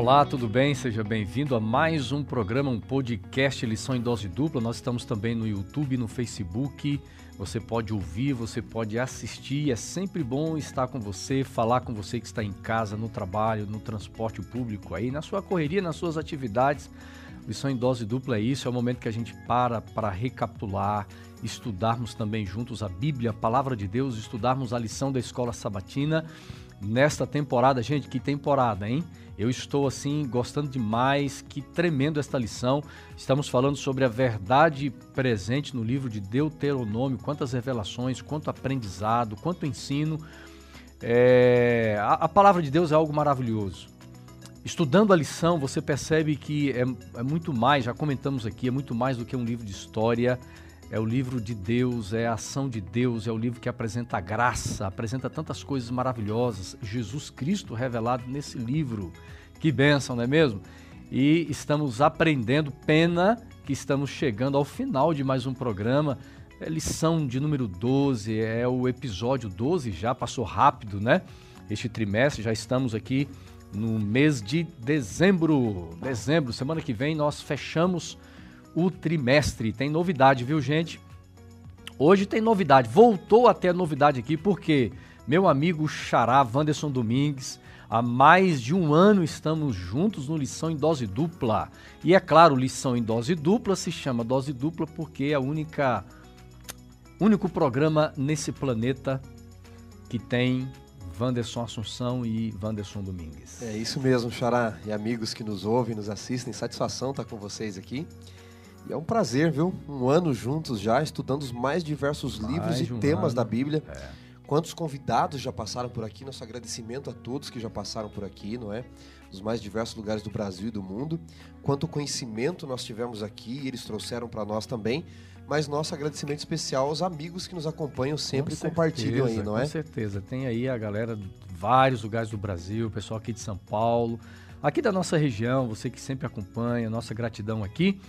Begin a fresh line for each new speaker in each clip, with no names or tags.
Olá, tudo bem? Seja bem-vindo a mais um programa, um podcast Lição em Dose Dupla. Nós estamos também no YouTube, no Facebook. Você pode ouvir, você pode assistir. É sempre bom estar com você, falar com você que está em casa, no trabalho, no transporte público, aí na sua correria, nas suas atividades. Lição em Dose Dupla é isso, é o momento que a gente para para recapitular, estudarmos também juntos a Bíblia, a Palavra de Deus, estudarmos a lição da Escola Sabatina nesta temporada. Gente, que temporada, hein? Eu estou assim gostando demais, que tremendo esta lição. Estamos falando sobre a verdade presente no livro de Deuteronômio, quantas revelações, quanto aprendizado, quanto ensino. É, a, a, palavra de Deus é algo maravilhoso. Estudando a lição, você percebe que é, é muito mais, já comentamos aqui, é muito mais do que um livro de história, é o livro de Deus, é a ação de Deus, é o livro que apresenta a graça, apresenta tantas coisas maravilhosas. Jesus Cristo revelado nesse livro. Que bênção, não é mesmo? E estamos aprendendo, pena que estamos chegando ao final de mais um programa. É lição de número 12, é o episódio 12, já passou rápido, né? Este trimestre, já estamos aqui no mês de dezembro. Dezembro, semana que vem nós fechamos o trimestre. Tem novidade, viu, gente? Hoje tem novidade. Voltou até novidade aqui, porque meu amigo Xará Wanderson Domingues Há mais de um ano estamos juntos no Lição em Dose Dupla. E é claro, Lição em Dose Dupla se chama Dose Dupla porque é única único programa nesse planeta que tem Wanderson Assunção e Wanderson Domingues.
É isso mesmo, Xará. E amigos que nos ouvem, nos assistem, satisfação estar com vocês aqui. E é um prazer, viu? Um ano juntos já, estudando os mais diversos mais livros e um temas ano. da Bíblia. É Quantos convidados já passaram por aqui? Nosso agradecimento a todos que já passaram por aqui, não é? Dos mais diversos lugares do Brasil e do mundo. Quanto conhecimento nós tivemos aqui, eles trouxeram para nós também. Mas nosso agradecimento especial aos amigos que nos acompanham sempre e compartilham aí, não
com
é?
Com certeza. Tem aí a galera de vários lugares do Brasil, o pessoal aqui de São Paulo, aqui da nossa região, você que sempre acompanha, nossa gratidão aqui.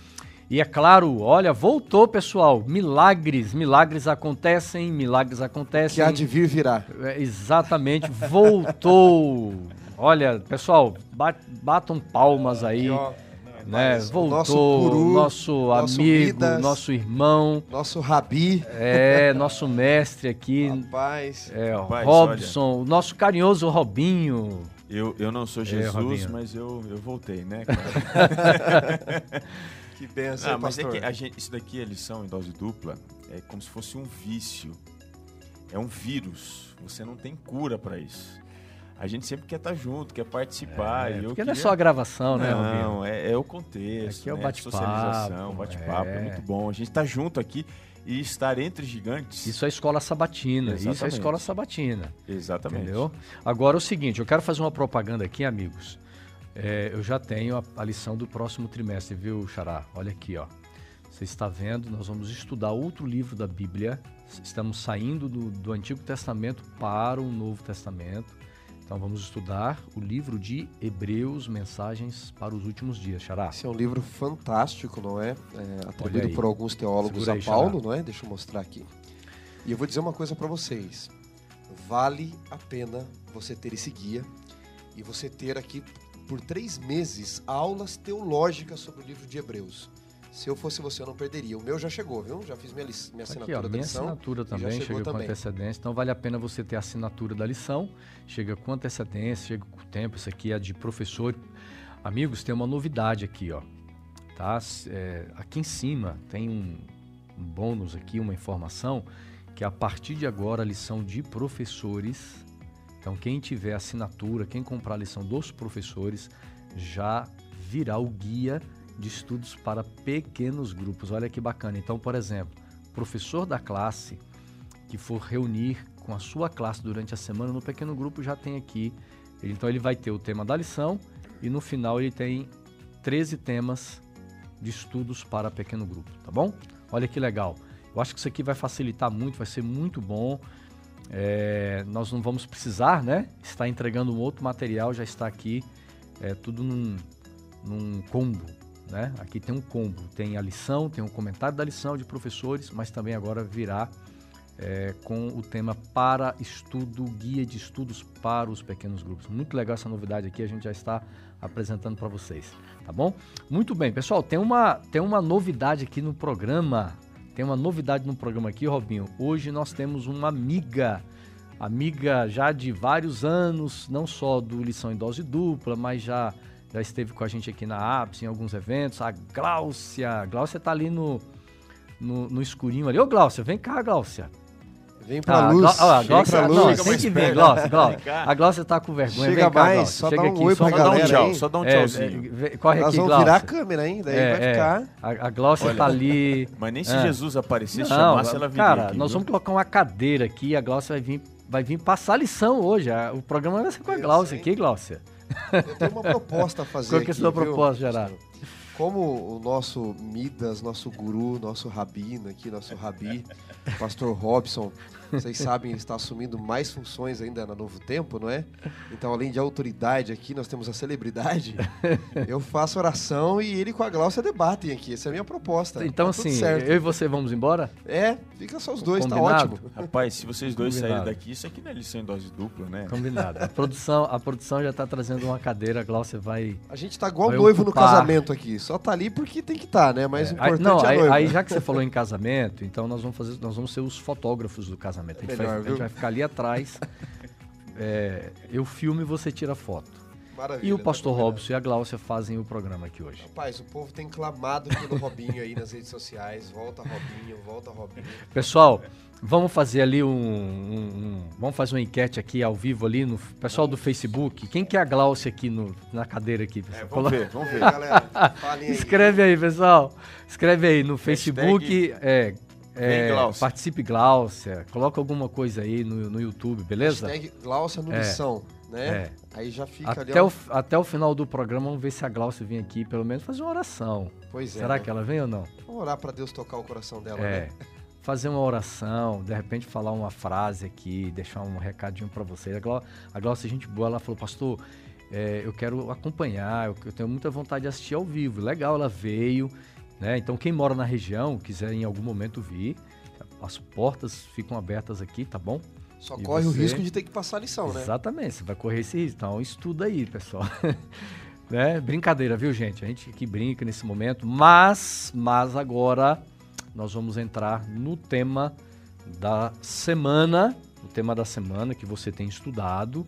E é claro, olha, voltou, pessoal. Milagres, milagres acontecem, milagres acontecem.
Que há de vir virá.
É, exatamente, voltou. olha, pessoal, bat, batam palmas aí. né? Voltou, nosso, guru, nosso, nosso amigo, Midas, nosso irmão,
nosso rabi,
é, nosso mestre aqui,
rapaz,
é, rapaz, Robson, olha. o nosso carinhoso Robinho.
Eu, eu não sou é, Jesus, é, mas eu, eu voltei, né?
Que benção, ah,
mas é que a gente, isso daqui é lição em dose dupla, é como se fosse um vício. É um vírus. Você não tem cura para isso. A gente sempre quer estar tá junto, quer participar.
É,
porque
queria... não é só a gravação, né?
Não, é, é, o contexto. Aqui é o
né? bate-papo. Socialização,
bate-papo, é. é. muito bom. A gente está junto aqui e estar entre gigantes.
Isso é escola sabatina. Exatamente. Isso é escola sabatina.
Exatamente.
Entendeu? Agora o seguinte, eu quero fazer uma propaganda aqui, amigos. É, eu já tenho a, a, lição do próximo trimestre, viu, Xará? Olha aqui, ó. Você está vendo, nós vamos estudar outro livro da Bíblia. Estamos saindo do, do Antigo Testamento para o Novo Testamento. Então vamos estudar o livro de Hebreus, Mensagens para os Últimos Dias, Xará.
Esse é um livro fantástico, não é? é atribuído por alguns teólogos aí, a Paulo, Xará. não é? Deixa eu mostrar aqui. E eu vou dizer uma coisa para vocês. Vale a pena você ter esse guia e você ter aqui por três meses aulas teológicas sobre o livro de Hebreus. Se eu fosse você, eu não perderia. O meu já chegou, viu? Já fiz minha, minha assinatura
Aqui, ó,
da
minha lição. assinatura também chega também. com antecedência. Então vale a pena você ter a assinatura da lição. Chega com antecedência, chega com tempo. Isso aqui é de professor. Amigos, tem uma novidade aqui, ó. Tá? É, aqui em cima tem um, um bônus aqui, uma informação que a partir de agora a lição de professores então, quem tiver assinatura, quem comprar a lição dos professores, já virá o guia de estudos para pequenos grupos. Olha que bacana. Então, por exemplo, professor da classe que for reunir com a sua classe durante a semana no pequeno grupo já tem aqui. Então, ele vai ter o tema da lição e no final ele tem 13 temas de estudos para pequeno grupo, tá bom? Olha que legal. Eu acho que isso aqui vai facilitar muito, vai ser muito bom. É, nós não vamos precisar, né? Está entregando um outro material, já está aqui, é, tudo num, num combo, né? Aqui tem um combo, tem a lição, tem um comentário da lição de professores, mas também agora virá é, com o tema para estudo, guia de estudos para os pequenos grupos. Muito legal essa novidade aqui, a gente já está apresentando para vocês, tá bom? Muito bem, pessoal, tem uma, tem uma novidade aqui no programa, tem uma novidade no programa aqui, Robinho. Hoje nós temos uma amiga, amiga já de vários anos, não só do Lição em Dose Dupla, mas já, já esteve com a gente aqui na APS em alguns eventos, a Gláucia. A Gláucia tá ali no, no, no escurinho ali. Ô, Gláucia, vem cá, Gláucia.
Vem pra ah, luz.
A, a Glaucia, não, tem que vir, Glaucia, Glaucia. A Glaucia tá com vergonha.
Chega
Vem cá,
mais, só
Chega
dá um
aqui,
oi
só
pra
dá
galera
um tchau,
aí.
Só dá um
tchauzinho.
É, corre
Nós
aqui,
vamos
Glaucia.
virar a câmera ainda, aí
É,
vai
é.
ficar...
A, a Glaucia
Olha,
tá ali...
Mas nem se
Ah.
Jesus aparecer,
Não,
chamasse, ela viria
cara,
aqui,
nós
viu?
vamos colocar uma cadeira aqui, a Glaucia vai vir, vai vir passar lição hoje. a- O programa vai ser com a Glaucia
hein?
aqui, Glaucia.
Eu tenho uma proposta a fazer
Qual que é a sua proposta, Gerardo?
Como o nosso Midas, nosso guru, nosso rabino aqui, nosso rabi, pastor Robson, vocês sabem, ele está assumindo mais funções ainda na Novo Tempo, não é? Então, além de autoridade aqui, nós temos a celebridade. Eu faço oração e ele com a Glaucia debatem aqui. Essa é a minha proposta.
Então,
Tá
assim,
certo.
eu e você vamos embora?
É, fica só os dois, tá
Combinado?
ótimo.
Rapaz, se vocês dois
Combinado.
saírem daqui, isso aqui não é lição em dose dupla, né?
Combinado. A produção, a produção já tá trazendo uma cadeira, a Glaucia vai...
A gente tá igual noivo no
ocupar.
casamento aqui. Só tá ali porque tem que estar, né? Mas o
É, aí,
importante
não,
é a
aí,
noiva.
aí já que você falou em casamento, então nós vamos fazer, nós vamos ser os fotógrafos do casamento. A gente,
Melhor,
vai, a gente vai ficar ali atrás. é, eu filmo e você tira foto.
Maravilha,
E o
tá
pastor. Robson e a Glaucia fazem o programa aqui hoje.
Rapaz, o povo tem clamado pelo Robinho aí nas redes sociais. Volta Robinho, volta Robinho.
Pessoal, vamos fazer ali um, um- um- Vamos fazer uma enquete aqui ao vivo ali no pessoal do Facebook. Quem que é a Glaucia aqui no- na cadeira aqui, pessoal?
É, vamos ver, vamos ver.
galera, aí.
Escreve aí, pessoal. Escreve aí no
Hashtag
Facebook. É, é,
Vem Glaucia.
participe Glaucia. Coloca alguma coisa aí no, no YouTube, beleza?
Hashtag Glaucia no
É.
lição, né?
É.
Aí já fica ali.
Até
ó.
o, até o final do programa, vamos ver se a Glaucia vem aqui, pelo menos fazer uma oração.
Pois é.
Será
né?
que ela vem ou não?
Vamos orar pra Deus tocar o coração dela,
É.
né?
Fazer uma oração, de repente falar uma frase aqui, deixar um recadinho pra você. A Glau- a Glaucia, gente boa, ela falou, pastor, é, eu quero acompanhar, eu, eu tenho muita vontade de assistir ao vivo. Legal, ela veio, né? Então quem mora na região, quiser em algum momento vir, as portas ficam abertas aqui, tá bom?
Só
E
corre o
você-
risco de ter que passar a lição, né?
Exatamente, você vai correr esse risco. Então estuda aí, pessoal. né? Brincadeira, viu, gente? A gente que brinca nesse momento, mas, mas agora nós vamos entrar no tema da semana, o tema da semana que você tem estudado,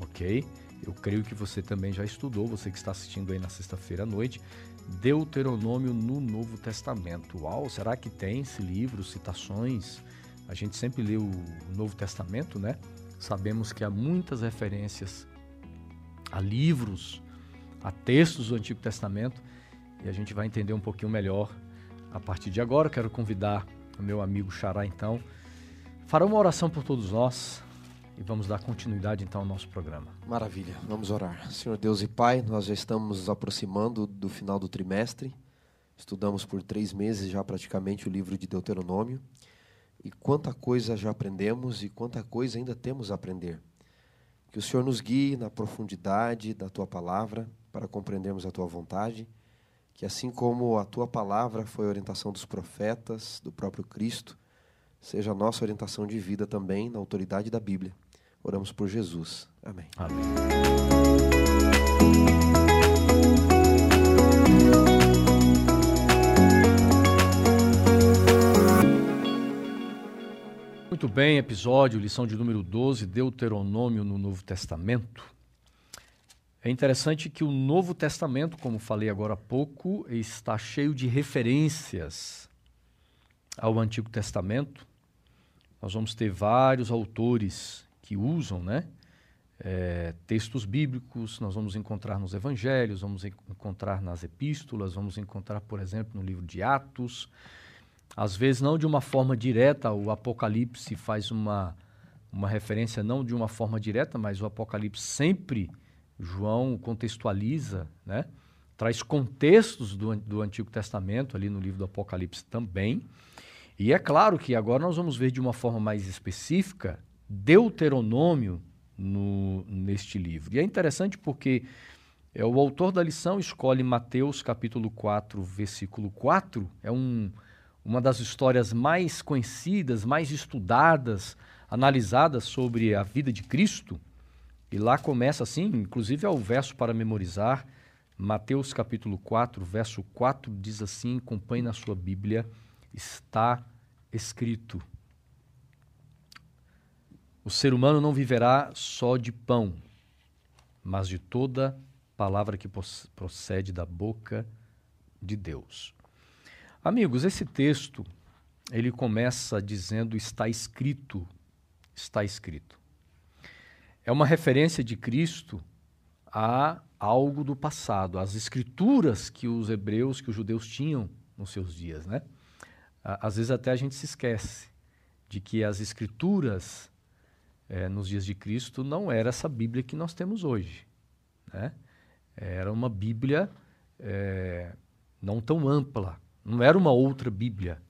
ok? Eu creio que você também já estudou, você que está assistindo aí na sexta-feira à noite, Deuteronômio no Novo Testamento. Uau, será que tem esse livro, citações? A gente sempre lê o Novo Testamento, né? Sabemos que há muitas referências a livros, a textos do Antigo Testamento, e a gente vai entender um pouquinho melhor a partir de agora. Quero convidar o meu amigo Xará, então, fará uma oração por todos nós e vamos dar continuidade, então, ao nosso programa.
Maravilha, vamos orar. Senhor Deus e Pai, nós já estamos nos aproximando do final do trimestre. Estudamos por três meses já praticamente o livro de Deuteronômio. E quanta coisa já aprendemos e quanta coisa ainda temos a aprender. Que o Senhor nos guie na profundidade da Tua palavra para compreendermos a Tua vontade. Que assim como a Tua palavra foi a orientação dos profetas, do próprio Cristo, seja a nossa orientação de vida também na autoridade da Bíblia. Oramos por Jesus. Amém.
Amém. Muito bem, episódio, lição de número 12, Deuteronômio no Novo Testamento. É interessante que o Novo Testamento, como falei agora há pouco, está cheio de referências ao Antigo Testamento. Nós vamos ter vários autores que usam, né? eh, textos bíblicos, nós vamos encontrar nos evangelhos, vamos en- encontrar nas epístolas, vamos encontrar, por exemplo, no livro de Atos. Às vezes, não de uma forma direta, o Apocalipse faz uma, uma referência, não de uma forma direta, mas o Apocalipse sempre, João contextualiza, né? traz contextos do, do Antigo Testamento ali no livro do Apocalipse também. E é claro que agora nós vamos ver de uma forma mais específica Deuteronômio no, neste livro. E é interessante porque é, o autor da lição escolhe Mateus capítulo 4, versículo 4, é um, uma das histórias mais conhecidas, mais estudadas, analisadas sobre a vida de Cristo. E lá começa assim, inclusive é o verso para memorizar, Mateus capítulo 4, verso 4 diz assim, acompanhe na sua Bíblia, está escrito. O ser humano não viverá só de pão, mas de toda palavra que procede da boca de Deus. Amigos, esse texto ele começa dizendo está escrito, está escrito. É uma referência de Cristo a algo do passado, às escrituras que os hebreus, que os judeus tinham nos seus dias, né? Às vezes até a gente se esquece de que as escrituras é, nos dias de Cristo não era essa Bíblia que nós temos hoje. Né? Era uma Bíblia é, não tão ampla, não era uma outra Bíblia,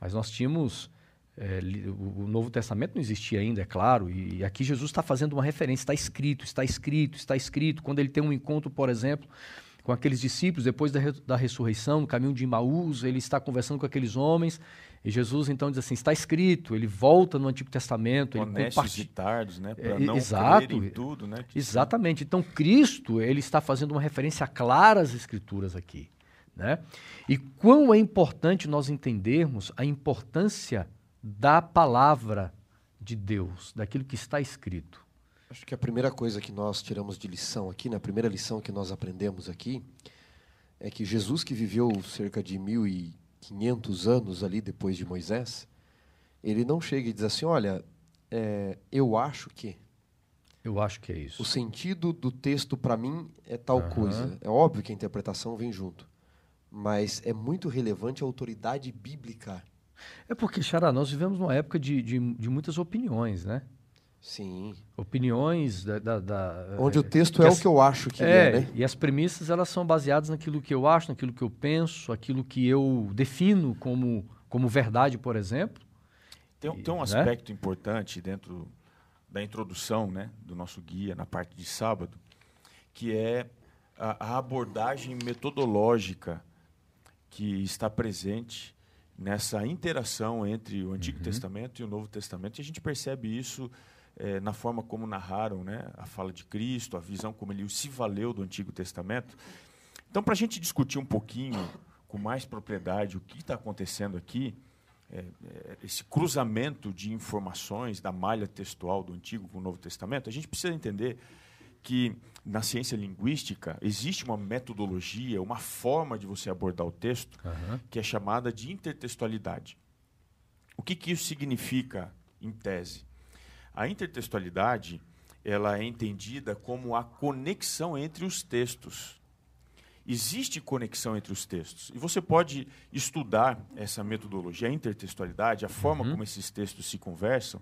mas nós tínhamos. É, o Novo Testamento não existia ainda, é claro, e, aqui Jesus está fazendo uma referência, está escrito, está escrito, está escrito. Quando ele tem um encontro, por exemplo, com aqueles discípulos, depois da, da ressurreição, no caminho de Imaús, ele está conversando com aqueles homens e Jesus então diz assim, está escrito, ele volta no Antigo Testamento,
Honestos ele compartilha... e tardos, né,
para é, não exato, em tudo, né? Exatamente. Então Cristo, ele está fazendo uma referência clara às escrituras aqui, né? E quão é importante nós entendermos a importância da palavra de Deus, daquilo que está escrito.
Acho que a primeira coisa que nós tiramos de lição aqui, na né, primeira lição que nós aprendemos aqui, é que Jesus que viveu cerca de mil e 500 anos ali depois de Moisés, ele não chega e diz assim: olha, é, eu acho que.
Eu acho que é isso.
O sentido do texto para mim é tal uhum. coisa. É óbvio que a interpretação vem junto, mas é muito relevante a autoridade bíblica.
É porque, Xará, nós vivemos numa época de, de, de muitas opiniões, né?
Sim.
Opiniões da. da, da
Onde é, o texto é as, o que eu acho que é, é, né?
E as premissas elas são baseadas naquilo que eu acho, naquilo que eu penso, aquilo que eu defino como, como verdade, por exemplo.
Tem, tem um né? aspecto importante dentro da introdução né, do nosso guia, na parte de sábado, que é a, a abordagem metodológica que está presente nessa interação entre o Antigo uhum. Testamento e o Novo Testamento. E a gente percebe isso é, na forma como narraram né, a fala de Cristo, a visão como ele se valeu do Antigo Testamento. Então, para a gente discutir um pouquinho com mais propriedade o que está acontecendo aqui, é, é, esse cruzamento de informações da malha textual do Antigo com o Novo Testamento, a gente precisa entender que na ciência linguística existe uma metodologia, uma forma de você abordar o texto uhum. que é chamada de intertextualidade. O que, que isso significa em tese? A intertextualidade ela é entendida como a conexão entre os textos. Existe conexão entre os textos. E você pode estudar essa metodologia, a intertextualidade, a forma uhum. como esses textos se conversam,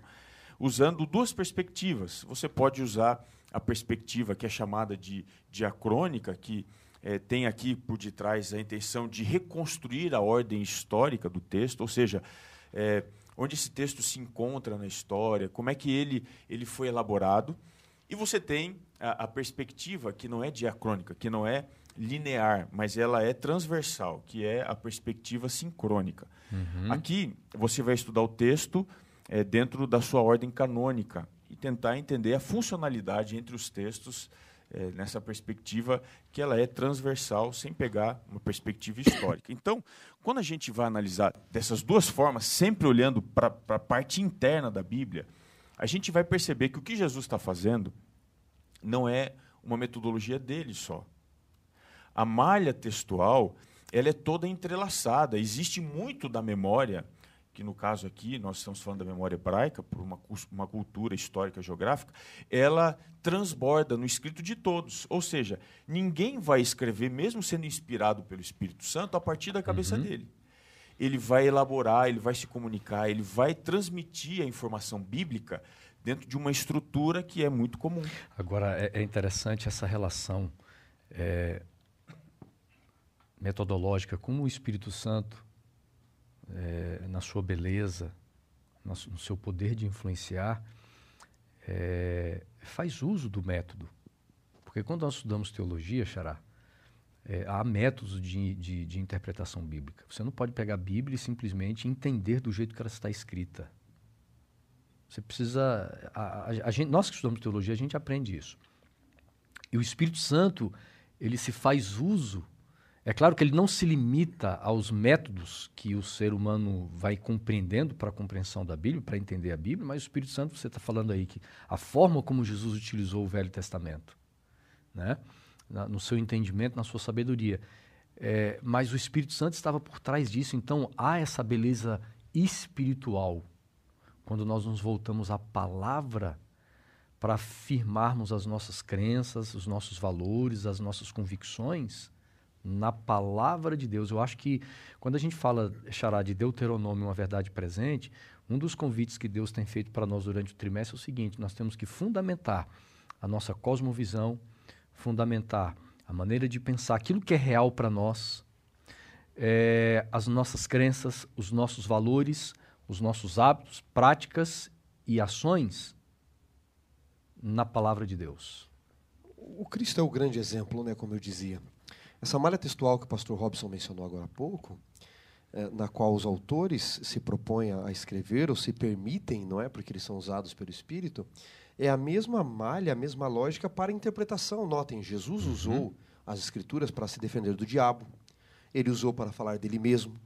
usando duas perspectivas. Você pode usar a perspectiva que é chamada de diacrônica, que é, tem aqui por detrás a intenção de reconstruir a ordem histórica do texto, ou seja, é, onde esse texto se encontra na história, como é que ele, ele foi elaborado. E você tem a, a perspectiva que não é diacrônica, que não é linear, mas ela é transversal, que é a perspectiva sincrônica. Uhum. Aqui você vai estudar o texto é, dentro da sua ordem canônica e tentar entender a funcionalidade entre os textos é, nessa perspectiva que ela é transversal, sem pegar uma perspectiva histórica. Então, quando a gente vai analisar dessas duas formas, sempre olhando para a parte interna da Bíblia, a gente vai perceber que o que Jesus está fazendo não é uma metodologia dele só. A malha textual ela é toda entrelaçada. Existe muito da memória que no caso aqui nós estamos falando da memória hebraica, por uma, uma cultura histórica geográfica, ela transborda no escrito de todos. Ou seja, ninguém vai escrever, mesmo sendo inspirado pelo Espírito Santo, a partir da cabeça uhum. dele. Ele vai elaborar, ele vai se comunicar, ele vai transmitir a informação bíblica dentro de uma estrutura que é muito comum.
Agora, é, é interessante essa relação é, metodológica com o Espírito Santo é, na sua beleza, no seu poder de influenciar, é, faz uso do método. Porque quando nós estudamos teologia, Xará, é, há métodos de, de, de, interpretação bíblica. Você não pode pegar a Bíblia e simplesmente entender do jeito que ela está escrita. Você precisa. A, a, a gente, nós que estudamos teologia, a gente aprende isso. E o Espírito Santo, ele se faz uso. É claro que ele não se limita aos métodos que o ser humano vai compreendendo para a compreensão da Bíblia, para entender a Bíblia, mas o Espírito Santo, você está falando aí que a forma como Jesus utilizou o Velho Testamento, né? Na, no seu entendimento, na sua sabedoria. É, mas o Espírito Santo estava por trás disso, então há essa beleza espiritual quando nós nos voltamos à palavra para afirmarmos as nossas crenças, os nossos valores, as nossas convicções na palavra de Deus. Eu acho que quando a gente fala, xará, de Deuteronômio, uma verdade presente, um dos convites que Deus tem feito para nós durante o trimestre é o seguinte: nós temos que fundamentar a nossa cosmovisão, fundamentar a maneira de pensar aquilo que é real para nós, é, as nossas crenças, os nossos valores, os nossos hábitos, práticas e ações na palavra de Deus.
O Cristo é o grande exemplo, né, como eu dizia. Essa malha textual que o pastor Robson mencionou agora há pouco, é, na qual os autores se propõem a escrever ou se permitem, não é, porque eles são usados pelo Espírito, é a mesma malha, a mesma lógica para a interpretação. Notem, Jesus uhum. usou as escrituras para se defender do diabo. Ele usou para falar dele mesmo.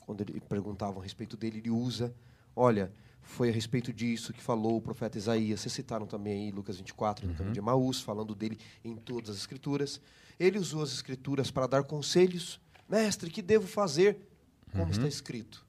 Quando ele perguntavam a respeito dele, ele usa. Olha, foi a respeito disso que falou o profeta Isaías. Vocês citaram também aí Lucas 24, no uhum. de Emaús, falando dele em todas as escrituras. Ele usou as escrituras para dar conselhos. Mestre, que devo fazer? Como uhum. está escrito?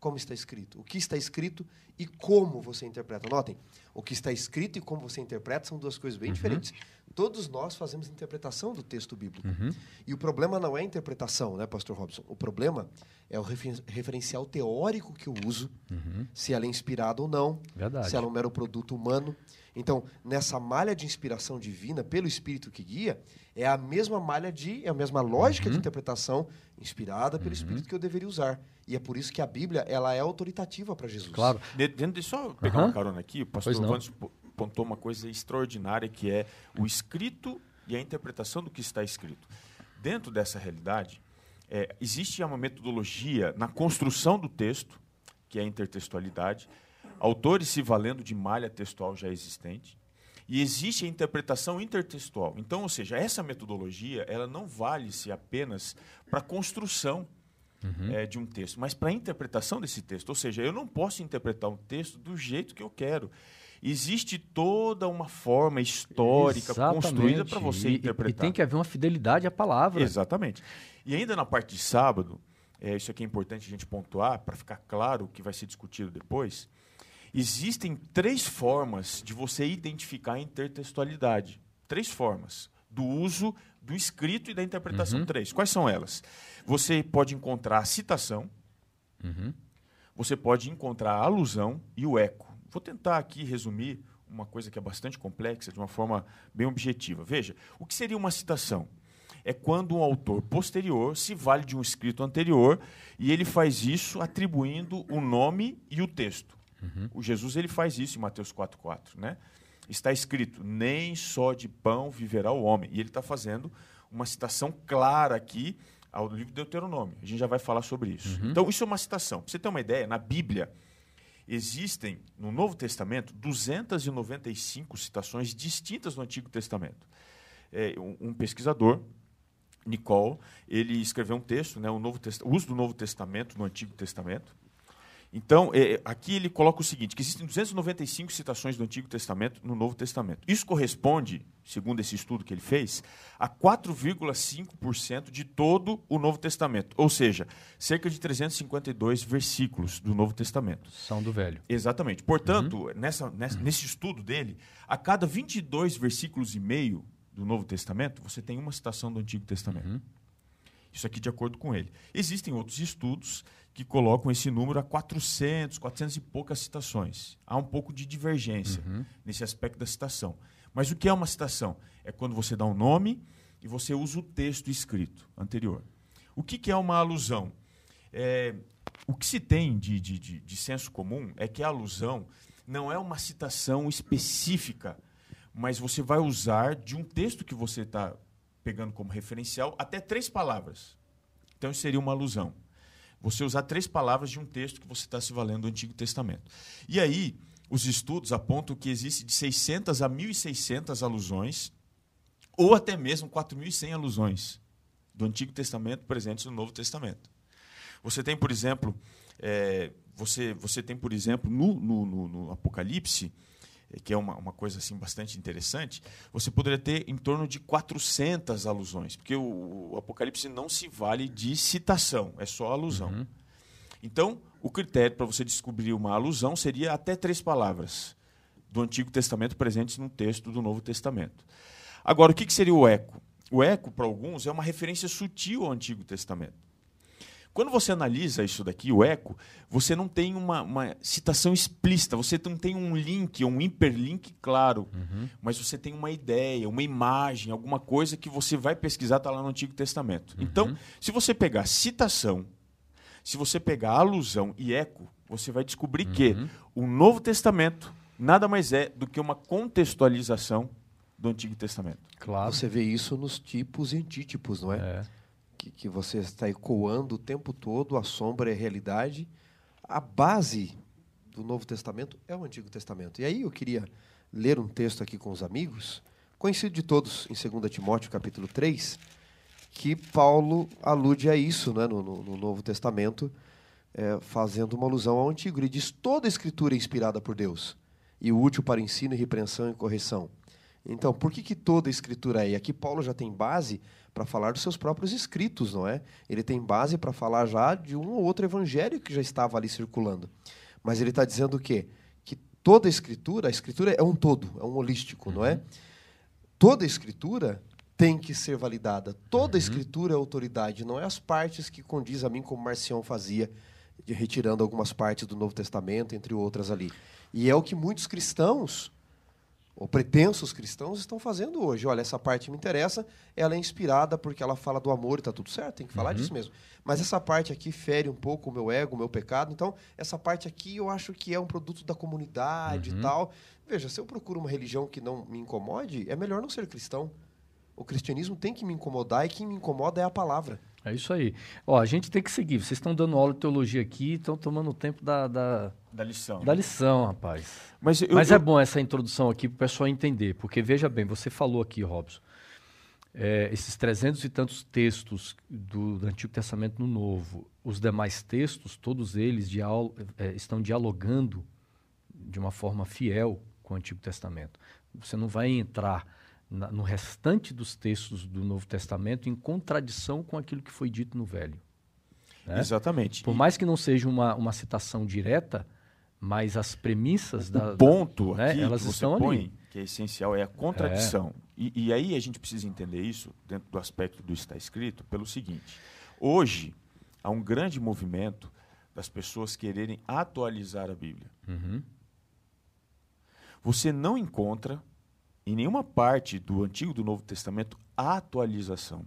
Como está escrito? O que está escrito e como você interpreta. Notem, o que está escrito e como você interpreta são duas coisas bem uhum. diferentes. Todos nós fazemos interpretação do texto bíblico. Uhum. E o problema não é a interpretação, né, Pastor Robson? O problema é o referencial teórico que eu uso, uhum. se ela é inspirada ou não,
Verdade.
se ela é um mero produto humano. Então, nessa malha de inspiração divina, pelo Espírito que guia, é a mesma malha de, é a mesma lógica de uhum. interpretação inspirada pelo uhum. Espírito que eu deveria usar. E é por isso que a Bíblia ela é autoritativa para Jesus.
Claro.
Dentro de só pegar uhum. uma carona aqui, o pastor Vandes apontou uma coisa extraordinária que é o escrito e a interpretação do que está escrito. Dentro dessa realidade, é, existe uma metodologia na construção do texto, que é a intertextualidade, autores se valendo de malha textual já existente, e existe a interpretação intertextual. Então, ou seja, essa metodologia ela não vale-se apenas para a construção uhum. é, de um texto, mas para a interpretação desse texto. Ou seja, eu não posso interpretar um texto do jeito que eu quero. Existe toda uma forma histórica Exatamente. construída para você e, interpretar.
E tem que haver uma fidelidade à palavra.
Exatamente. E ainda na parte de sábado, é, isso aqui é importante a gente pontuar para ficar claro o que vai ser discutido depois. Existem três formas de você identificar a intertextualidade. Três formas do uso do escrito e da interpretação. Uhum. Três. Quais são elas? Você pode encontrar a citação, uhum. você pode encontrar a alusão e o eco. Vou tentar aqui resumir uma coisa que é bastante complexa de uma forma bem objetiva. Veja, o que seria uma citação? É quando um autor posterior se vale de um escrito anterior e ele faz isso atribuindo o nome e o texto. Uhum. O Jesus ele faz isso em Mateus 4,4. Né? está escrito: nem só de pão viverá o homem. E ele está fazendo uma citação clara aqui ao livro de Deuteronômio. A gente já vai falar sobre isso. Uhum. Então, isso é uma citação. Para você ter uma ideia, na Bíblia existem, no Novo Testamento, 295 citações distintas do Antigo Testamento. É, um, um pesquisador, Nicole, ele escreveu um texto, né, o, Novo o uso do Novo Testamento no Antigo Testamento, então, é, aqui ele coloca o seguinte: que existem 295 citações do Antigo Testamento no Novo Testamento. Isso corresponde, segundo esse estudo que ele fez, a 4,5% de todo o Novo Testamento. Ou seja, cerca de 352 versículos do Novo Testamento.
São do Velho.
Exatamente. Portanto, uhum. nessa, nessa uhum. nesse estudo dele, a cada 22 versículos e meio do Novo Testamento, você tem uma citação do Antigo Testamento. Uhum. Isso aqui de acordo com ele. Existem outros estudos que colocam esse número a 400, 400 e poucas citações. Há um pouco de divergência uhum. nesse aspecto da citação. Mas o que é uma citação? É quando você dá um nome e você usa o texto escrito anterior. O que, que é uma alusão? É, o que se tem de, de, de, de senso comum é que a alusão não é uma citação específica, mas você vai usar de um texto que você está pegando como referencial até três palavras. Então, isso seria uma alusão. Você usar três palavras de um texto que você está se valendo do Antigo Testamento. E aí, os estudos apontam que existe de 600 a 1.600 alusões, ou até mesmo 4.100 alusões do Antigo Testamento presentes no Novo Testamento. Você tem, por exemplo, é, você, você tem, por exemplo, no, no, no, no Apocalipse, que é uma, uma coisa assim bastante interessante, você poderia ter em torno de 400 alusões, porque o, o Apocalipse não se vale de citação, é só alusão. Uhum. Então, o critério para você descobrir uma alusão seria até três palavras do Antigo Testamento presentes no texto do Novo Testamento. Agora, o que, que seria o eco? O eco, para alguns, é uma referência sutil ao Antigo Testamento. Quando você analisa isso daqui, o eco, você não tem uma, uma citação explícita, você não tem um link, um hiperlink claro, uhum. mas você tem uma ideia, uma imagem, alguma coisa que você vai pesquisar, está lá no Antigo Testamento. Uhum. Então, se você pegar citação, se você pegar alusão e eco, você vai descobrir uhum. que o Novo Testamento nada mais é do que uma contextualização do Antigo Testamento.
Claro. Você vê isso nos tipos e antítipos, não é? é que, que você está ecoando o tempo todo, a sombra é a realidade. A base do Novo Testamento é o Antigo Testamento. E aí eu queria ler um texto aqui com os amigos, conhecido de todos, em 2 Timóteo capítulo 3, que Paulo alude a isso né, no, no, no Novo Testamento, é, fazendo uma alusão ao Antigo. Ele diz: toda escritura é inspirada por Deus e útil para ensino, repreensão e correção. Então, por que, que toda escritura é? Aqui Paulo já tem base para falar dos seus próprios escritos, não é? Ele tem base para falar já de um ou outro evangelho que já estava ali circulando. Mas ele está dizendo o quê? Que toda a escritura, a escritura é um todo, é um holístico, uhum. não é? Uhum. Toda a escritura tem que ser validada. Toda a uhum. escritura é autoridade, não é as partes que condiz a mim como Marcião fazia, retirando algumas partes do Novo Testamento, entre outras ali. E é o que muitos cristãos ou pretensos cristãos estão fazendo hoje. Olha, essa parte me interessa, ela é inspirada porque ela fala do amor e está tudo certo, tem que falar uhum. disso mesmo. Mas essa parte aqui fere um pouco o meu ego, o meu pecado. Então, essa parte aqui eu acho que é um produto da comunidade uhum. e tal. Veja, se eu procuro uma religião que não me incomode, é melhor não ser cristão. O cristianismo tem que me incomodar e quem me incomoda é a palavra.
É isso aí. Ó, a gente tem que seguir. Vocês estão dando aula de teologia aqui, estão tomando o tempo da, da,
da lição.
Da lição, rapaz. Mas, eu, Mas eu... é bom essa introdução aqui para o pessoal entender, porque veja bem, você falou aqui, Robson, é, esses trezentos e tantos textos do, do, Antigo Testamento no Novo, os demais textos, todos eles dial, é, estão dialogando de uma forma fiel com o Antigo Testamento. Você não vai entrar na, no restante dos textos do Novo Testamento em contradição com aquilo que foi dito no Velho.
Né? Exatamente.
Por mais que não seja uma, uma citação direta, mas as premissas
o
da.
Ponto da, né, elas que estão põe, ali. que é essencial, é a contradição. É. E, e, aí a gente precisa entender isso, dentro do aspecto do está escrito, pelo seguinte: hoje há um grande movimento das pessoas quererem atualizar a Bíblia. Uhum. Você não encontra em nenhuma parte do Antigo e do Novo Testamento atualização.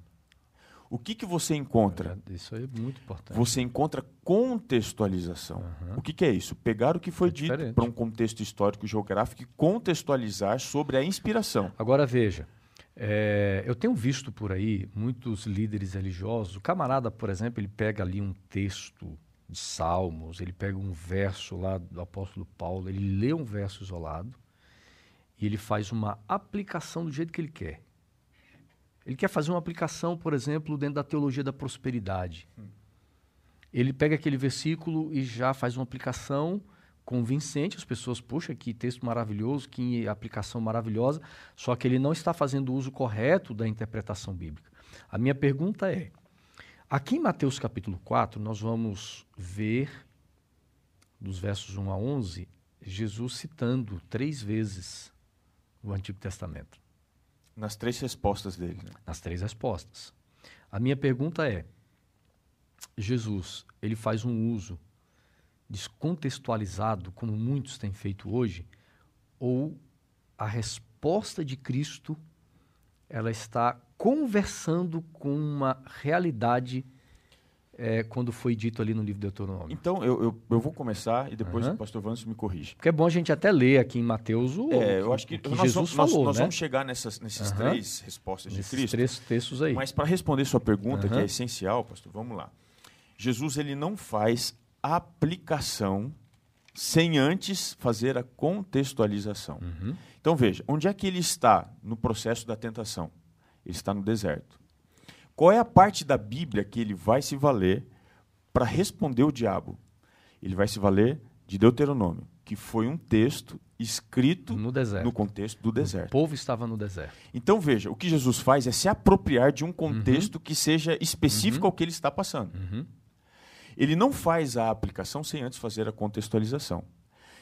O que, que você encontra?
É, isso é muito importante.
Você encontra contextualização. Uhum. O que, que, é isso? Pegar o que foi é dito para um contexto histórico geográfico e contextualizar sobre a inspiração.
Agora veja, é, eu tenho visto por aí muitos líderes religiosos. O camarada, por exemplo, ele pega ali um texto de Salmos, ele pega um verso lá do apóstolo Paulo, ele lê um verso isolado e ele faz uma aplicação do jeito que ele quer. Ele quer fazer uma aplicação, por exemplo, dentro da teologia da prosperidade. Hum. Ele pega aquele versículo e já faz uma aplicação convincente. As pessoas, puxa, que texto maravilhoso, que aplicação maravilhosa. Só que ele não está fazendo o uso correto da interpretação bíblica. A minha pergunta é: aqui em Mateus capítulo 4, nós vamos ver, dos versos 1 a 11, Jesus citando três vezes o Antigo Testamento.
Nas três respostas dele. Né?
Nas três respostas. A minha pergunta é: Jesus, ele faz um uso descontextualizado, como muitos têm feito hoje, ou a resposta de Cristo ela está conversando com uma realidade é, quando foi dito ali no livro de Deuteronômio?
Então, eu, eu, eu vou começar e depois uhum. o pastor Vanso me corrige.
Porque é bom a gente até ler aqui em Mateus o,
é, eu acho que, que Jesus vamos, falou. Nós, nós né? vamos chegar nessas, nesses uhum. três respostas de
Nesses
Cristo.
três textos aí.
Mas para responder sua pergunta, uhum. que é essencial, pastor, vamos lá. Jesus ele não faz aplicação sem antes fazer a contextualização. Uhum. Então veja, onde é que ele está no processo da tentação? Ele está no deserto. Qual é a parte da Bíblia que ele vai se valer para responder o diabo? Ele vai se valer de Deuteronômio, que foi um texto escrito
no, deserto.
no contexto do deserto.
O povo estava no deserto.
Então veja, o que Jesus faz é se apropriar de um contexto uhum. que seja específico uhum. ao que ele está passando. Uhum. Ele não faz a aplicação sem antes fazer a contextualização.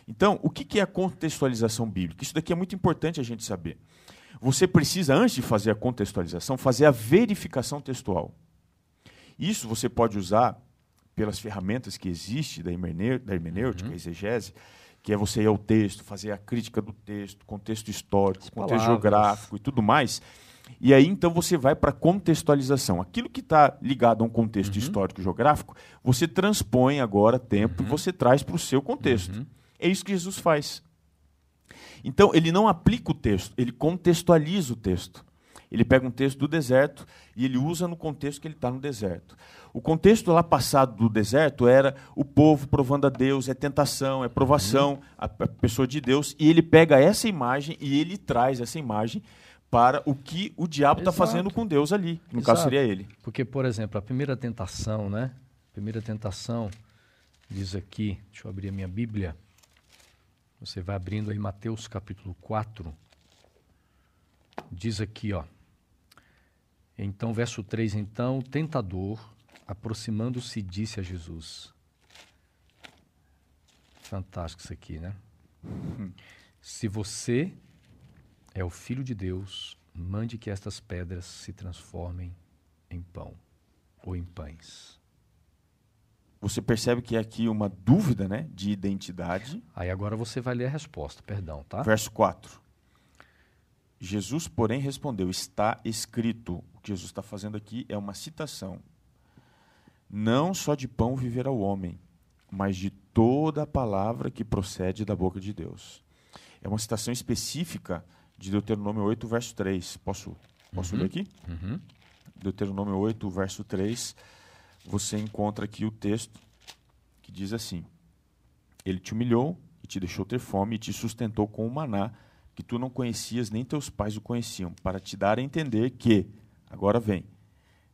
Então, o que é a contextualização bíblica? Isso daqui é muito importante a gente saber você precisa, antes de fazer a contextualização, fazer a verificação textual. Isso você pode usar pelas ferramentas que existem da, hermenêutica, uhum. exegese, que é você ir ao texto, fazer a crítica do texto, contexto histórico, As contexto palavras. geográfico e tudo mais. E aí, então, você vai para a contextualização. Aquilo que está ligado a um contexto uhum. histórico geográfico, você transpõe agora tempo uhum. e você traz para o seu contexto. Uhum. É isso que Jesus faz. Então, ele não aplica o texto, ele contextualiza o texto. Ele pega um texto do deserto e ele usa no contexto que ele está no deserto. O contexto lá passado do deserto era o povo provando a Deus, é tentação, é provação, a, a pessoa de Deus, e ele pega essa imagem e ele traz essa imagem para o que o diabo está fazendo com Deus ali. No Exato. caso seria ele.
Porque, por exemplo, a primeira tentação, né? A primeira tentação diz aqui, deixa eu abrir a minha Bíblia. Você vai abrindo aí Mateus capítulo 4. Diz aqui, ó. Então, verso 3, então, o tentador, aproximando-se, disse a Jesus. Fantástico isso aqui, né? Se você é o filho de Deus, mande que estas pedras se transformem em pão ou em pães
você percebe que é aqui uma dúvida né, de identidade.
Aí agora você vai ler a resposta, perdão, tá?
Verso 4. Jesus, porém, respondeu: Está escrito. O que Jesus está fazendo aqui é uma citação. Não só de pão viverá o homem, mas de toda a palavra que procede da boca de Deus. É uma citação específica de Deuteronômio 8, verso 3. Posso, posso uhum. ler aqui? Uhum. Deuteronômio 8, verso 3 você encontra aqui o texto que diz assim: Ele te humilhou e te deixou ter fome e te sustentou com o maná que tu não conhecias nem teus pais o conheciam, para te dar a entender que, agora vem,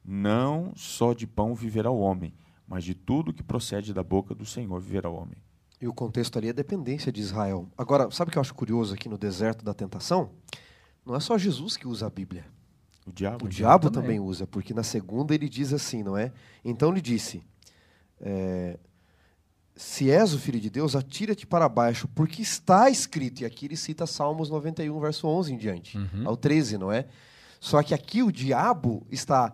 não só de pão viverá o homem, mas de tudo que procede da boca do Senhor viverá o homem.
E o contexto ali é a dependência de Israel. Agora, sabe o que eu acho curioso aqui no deserto da tentação? Não é só Jesus que usa a Bíblia.
O diabo,
o diabo também. também. usa, porque na segunda ele diz assim, não é? Então lhe disse: é, Se és o filho de Deus, atira-te para baixo, porque está escrito. E aqui ele cita Salmos 91, verso 11 em diante, uhum. ao 13, não é? Só que aqui o diabo está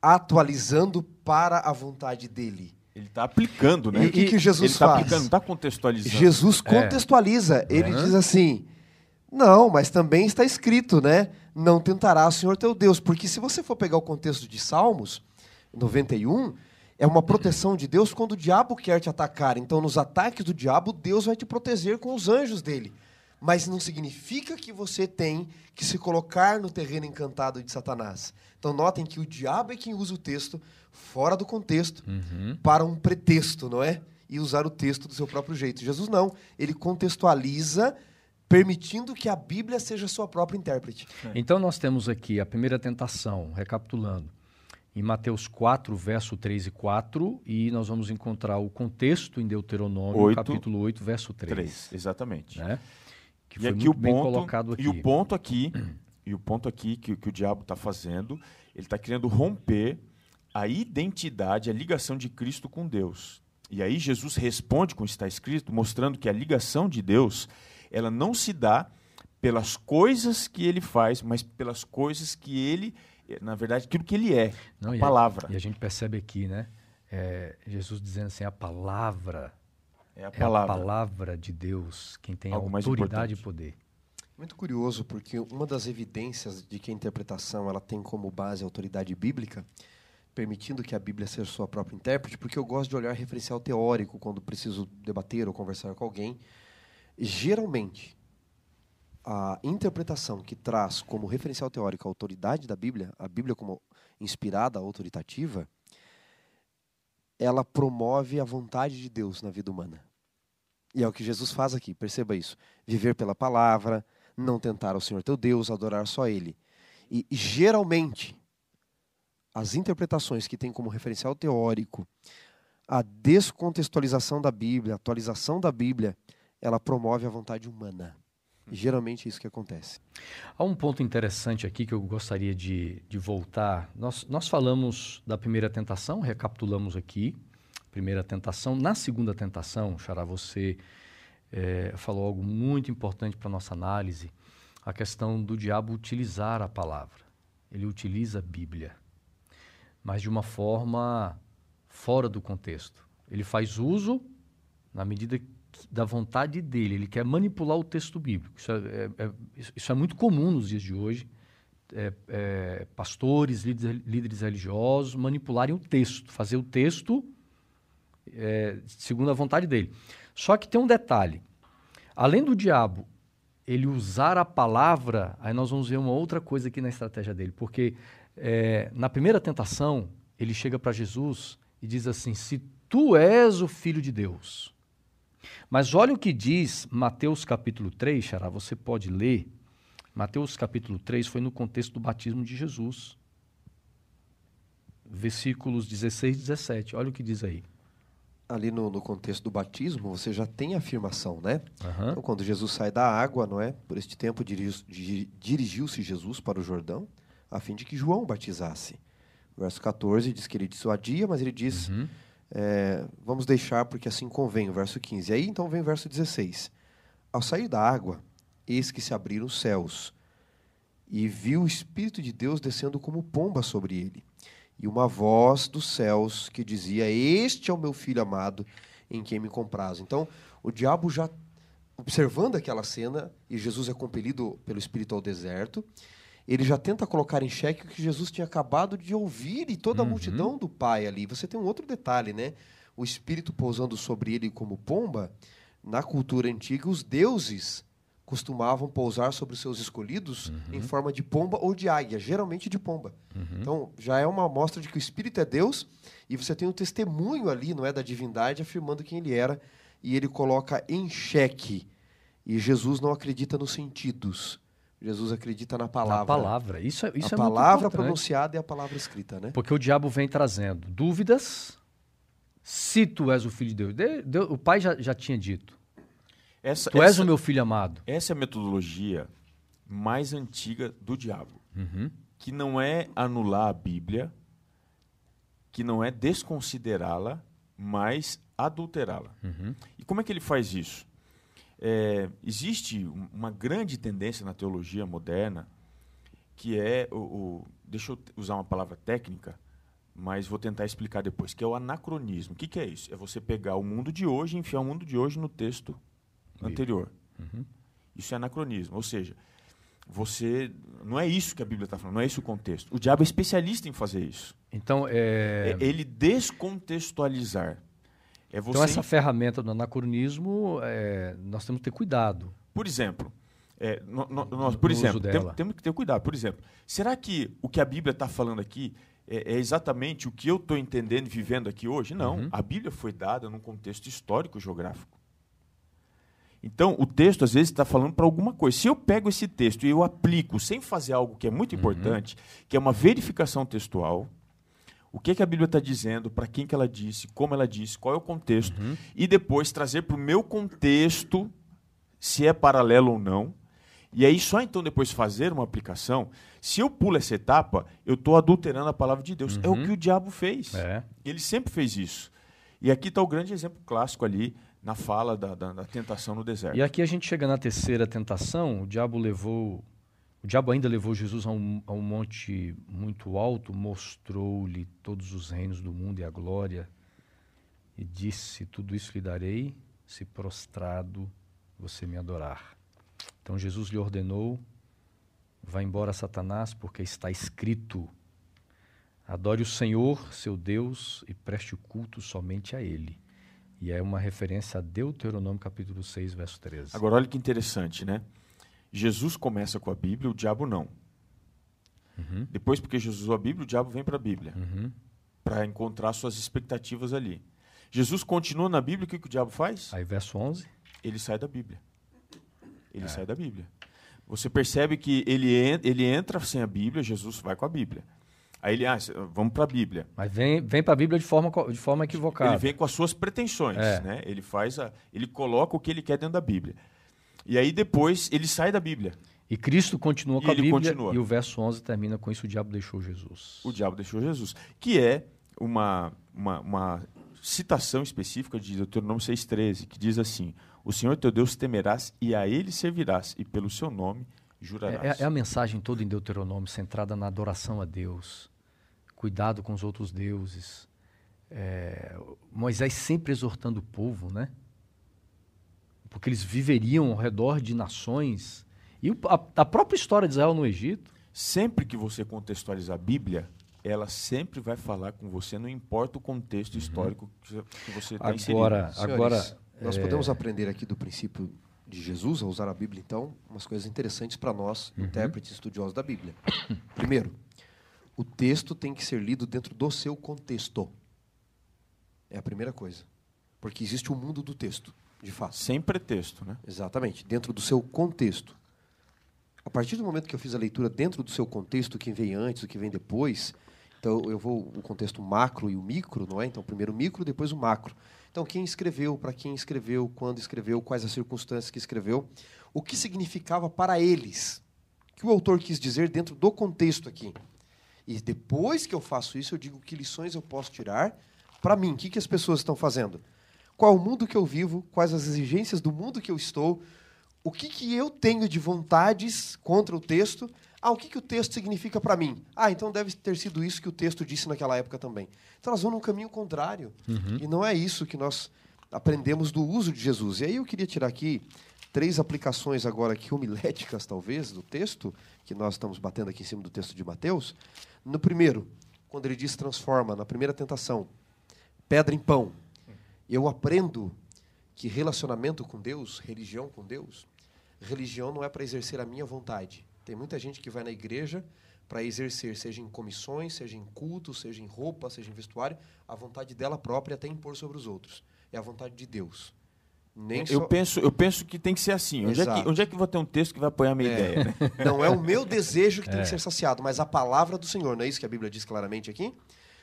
atualizando para a vontade dele.
Ele está aplicando, né?
E o que, que Jesus
ele
tá faz?
Aplicando, não está contextualizando.
Jesus é. contextualiza. É. Ele uhum. diz assim: não, mas também está escrito, né? Não tentará o Senhor teu Deus. Porque se você for pegar o contexto de Salmos 91, é uma proteção de Deus quando o diabo quer te atacar. Então, nos ataques do diabo, Deus vai te proteger com os anjos dele. Mas não significa que você tem que se colocar no terreno encantado de Satanás. Então, notem que o diabo é quem usa o texto fora do contexto uhum. para um pretexto, não é? E usar o texto do seu próprio jeito. Jesus não. Ele contextualiza permitindo que a Bíblia seja sua própria intérprete.
É. Então nós temos aqui a primeira tentação, recapitulando, em Mateus 4, verso 3 e 4, e nós vamos encontrar o contexto em Deuteronômio, 8, capítulo 8, verso 3. 3
exatamente.
Né?
Que foi e aqui o bem ponto, colocado aqui. E o ponto aqui, e o ponto aqui que, que o diabo está fazendo, ele está querendo romper a identidade, a ligação de Cristo com Deus. E aí Jesus responde com o que está escrito, mostrando que a ligação de Deus ela não se dá pelas coisas que ele faz, mas pelas coisas que ele, na verdade, aquilo que ele é, não, a palavra.
A, e a gente percebe aqui, né? É, Jesus dizendo assim, a palavra
é a palavra,
é a palavra de Deus, quem tem Algo autoridade e poder.
Muito curioso, porque uma das evidências de que a interpretação ela tem como base a autoridade bíblica permitindo que a Bíblia seja sua própria intérprete, porque eu gosto de olhar referencial teórico quando preciso debater ou conversar com alguém. Geralmente, a interpretação que traz como referencial teórico a autoridade da Bíblia, a Bíblia como inspirada, autoritativa, ela promove a vontade de Deus na vida humana. E é o que Jesus faz aqui, perceba isso. Viver pela palavra, não tentar o Senhor teu Deus, adorar só Ele. E geralmente, as interpretações que têm como referencial teórico a descontextualização da Bíblia, a atualização da Bíblia, ela promove a vontade humana. E geralmente é isso que acontece.
Há um ponto interessante aqui que eu gostaria de, de voltar. Nós, nós falamos da primeira tentação, recapitulamos aqui. Primeira tentação. Na segunda tentação, Xará, você é, falou algo muito importante para a nossa análise, a questão do diabo utilizar a palavra. Ele utiliza a Bíblia, mas de uma forma fora do contexto. Ele faz uso na medida da vontade dele, ele quer manipular o texto bíblico. Isso é, é, é isso é muito comum nos dias de hoje. É, é, pastores, líderes, líderes, religiosos manipularem o texto, fazer o texto é, segundo a vontade dele. Só que tem um detalhe: além do diabo ele usar a palavra, aí nós vamos ver uma outra coisa aqui na estratégia dele, porque na primeira tentação ele chega para Jesus e diz assim: se tu és o filho de Deus, mas olha o que diz Mateus capítulo 3, Xará, você pode ler. Mateus capítulo 3 foi no contexto do batismo de Jesus. Versículos 16 e 17. Olha o que diz aí.
Ali no, no contexto do batismo, você já tem afirmação, né? Uhum. Então, quando Jesus sai da água, não é? Por este tempo dirigiu-se Jesus para o Jordão, a fim de que João batizasse. Verso 14 diz que ele dissuadia, mas ele diz. Uhum é, vamos deixar porque assim convém, o verso 15. E aí então vem o verso 16. Ao sair da água, eis que se abriram os céus, e viu o Espírito de Deus descendo como pomba sobre ele. E uma voz dos céus que dizia: Este é o meu filho amado, em quem me comprazo. Então, o diabo já observando aquela cena, e Jesus é compelido pelo Espírito ao deserto, ele já tenta colocar em xeque o que Jesus tinha acabado de ouvir e toda a uhum. multidão do Pai ali. Você tem um outro detalhe, né? O Espírito pousando sobre ele como pomba. Na cultura antiga, os deuses costumavam pousar sobre os seus escolhidos uhum. em forma de pomba ou de águia, geralmente de pomba. Uhum. Então, já é uma amostra de que o Espírito é Deus e você tem um testemunho ali, não é, da divindade afirmando quem ele era e ele coloca em xeque. E Jesus não acredita nos sentidos. Jesus acredita na palavra. Na
palavra. Isso é, isso a
é palavra pronunciada e a palavra escrita, né?
Porque o diabo vem trazendo dúvidas. Se tu és o filho de Deus. Deus o pai já, já tinha dito. Essa, tu essa, és o meu filho amado.
Essa é a metodologia mais antiga do diabo. Uhum. Que não é anular a Bíblia, que não é desconsiderá-la, mas adulterá-la. Uhum. E como é que ele faz isso? É, existe uma grande tendência na teologia moderna que é o, o, deixa eu usar uma palavra técnica, mas vou tentar explicar depois, que é o anacronismo. O que, que é isso? É você pegar o mundo de hoje e enfiar o mundo de hoje no texto anterior. Uhum. Isso é anacronismo, ou seja, você não é isso que a Bíblia está falando, não é esse o contexto. O diabo é especialista em fazer isso.
Então é,
é ele descontextualizar.
É então, essa ferramenta do anacronismo, é, nós temos que ter cuidado.
Por exemplo, é, no, no, nós, por exemplo, tem, temos que ter cuidado. Por exemplo, será que o que a Bíblia está falando aqui é, é, exatamente o que eu estou entendendo e vivendo aqui hoje? Não. Uhum. A Bíblia foi dada num contexto histórico-geográfico. Então, o texto, às vezes, está falando para alguma coisa. Se eu pego esse texto e eu aplico sem fazer algo que é muito uhum. importante, que é uma verificação textual, o que, que a Bíblia está dizendo, para quem que ela disse, como ela disse, qual é o contexto, uhum. e depois trazer para o meu contexto se é paralelo ou não. E aí só então depois fazer uma aplicação. Se eu pulo essa etapa, eu estou adulterando a palavra de Deus. Uhum. É o uhum. que o diabo fez. É. Ele sempre fez isso. E aqui está o grande exemplo clássico ali na fala da, da, da, tentação no deserto.
E aqui a gente chega na terceira tentação. O diabo levou o diabo ainda levou Jesus a um, a um monte muito alto, mostrou-lhe todos os reinos do mundo e a glória, e disse: Tudo isso lhe darei, se prostrado você me adorar. Então Jesus lhe ordenou: Vá embora, Satanás, porque está escrito: Adore o Senhor, seu Deus, e preste o culto somente a Ele. E é uma referência a Deuteronômio capítulo 6, verso 13.
Agora olha que interessante, né? Jesus começa com a Bíblia, o diabo não. Uhum. Depois, porque Jesus usou a Bíblia, o diabo vem para a Bíblia. Uhum. Para encontrar suas expectativas ali. Jesus continua na Bíblia, o que, que o diabo faz?
Aí, verso 11.
Ele sai da Bíblia. Ele é. sai da Bíblia. Você percebe que ele, ele entra sem a Bíblia, Jesus vai com a Bíblia. Aí ele, ah, vamos para a Bíblia.
Mas vem, vem para a Bíblia de forma, de forma equivocada.
Ele vem com as suas pretensões, é. né? Ele faz a, ele coloca o que ele quer dentro da Bíblia. E aí depois ele sai da Bíblia.
E Cristo continua com a Bíblia continua. e o verso 11 termina com isso, o diabo deixou Jesus.
O diabo deixou Jesus, que é uma, uma, uma citação específica de Deuteronômio 6,13, que diz assim, o Senhor teu Deus temerás e a ele servirás, e pelo seu nome jurarás.
É, é a mensagem toda em Deuteronômio, centrada na adoração a Deus, cuidado com os outros deuses. É, Moisés sempre exortando o povo, né? Porque eles viveriam ao redor de nações. E a, a própria história de Israel no Egito.
Sempre que você contextualizar a Bíblia, ela sempre vai falar com você, não importa o contexto uhum. histórico que você está inserido.
Agora, agora
nós é... podemos aprender aqui do princípio de Jesus, a usar a Bíblia, então, umas coisas interessantes para nós, uhum. intérpretes estudiosos da Bíblia. Primeiro, o texto tem que ser lido dentro do seu contexto. É a primeira coisa. Porque existe o mundo do texto, de fato.
Sem pretexto, né?
Exatamente, dentro do seu contexto. A partir do momento que eu fiz a leitura dentro do seu contexto, o que vem antes, o que vem depois, então eu vou o contexto macro e o micro, não é? Então primeiro o micro, depois o macro. Então quem escreveu, para quem escreveu, quando escreveu, quais as circunstâncias que escreveu, o que significava para eles, o que o autor quis dizer dentro do contexto aqui. E depois que eu faço isso, eu digo que lições eu posso tirar para mim. O que, que as pessoas estão fazendo? Qual o mundo que eu vivo? Quais as exigências do mundo que eu estou? O que, que eu tenho de vontades contra o texto? Ah, o que, que o texto significa para mim? Ah, então deve ter sido isso que o texto disse naquela época também. Então nós vamos num caminho contrário. Uhum. E não é isso que nós aprendemos do uso de Jesus. E aí eu queria tirar aqui três aplicações agora aqui homiléticas, talvez, do texto, que nós estamos batendo aqui em cima do texto de Mateus. No primeiro, quando ele diz transforma, na primeira tentação, pedra em pão. Eu aprendo que relacionamento com Deus, religião com Deus, religião não é para exercer a minha vontade. Tem muita gente que vai na igreja para exercer, seja em comissões, seja em culto, seja em roupa, seja em vestuário, a vontade dela própria até impor sobre os outros. É a vontade de Deus.
Nem eu, só... penso, eu penso que tem que ser assim. Onde é que, onde é que vou ter um texto que vai apoiar a minha é. ideia? Né?
Não é o meu desejo que é. tem que ser saciado, mas a palavra do Senhor. Não é isso que a Bíblia diz claramente aqui?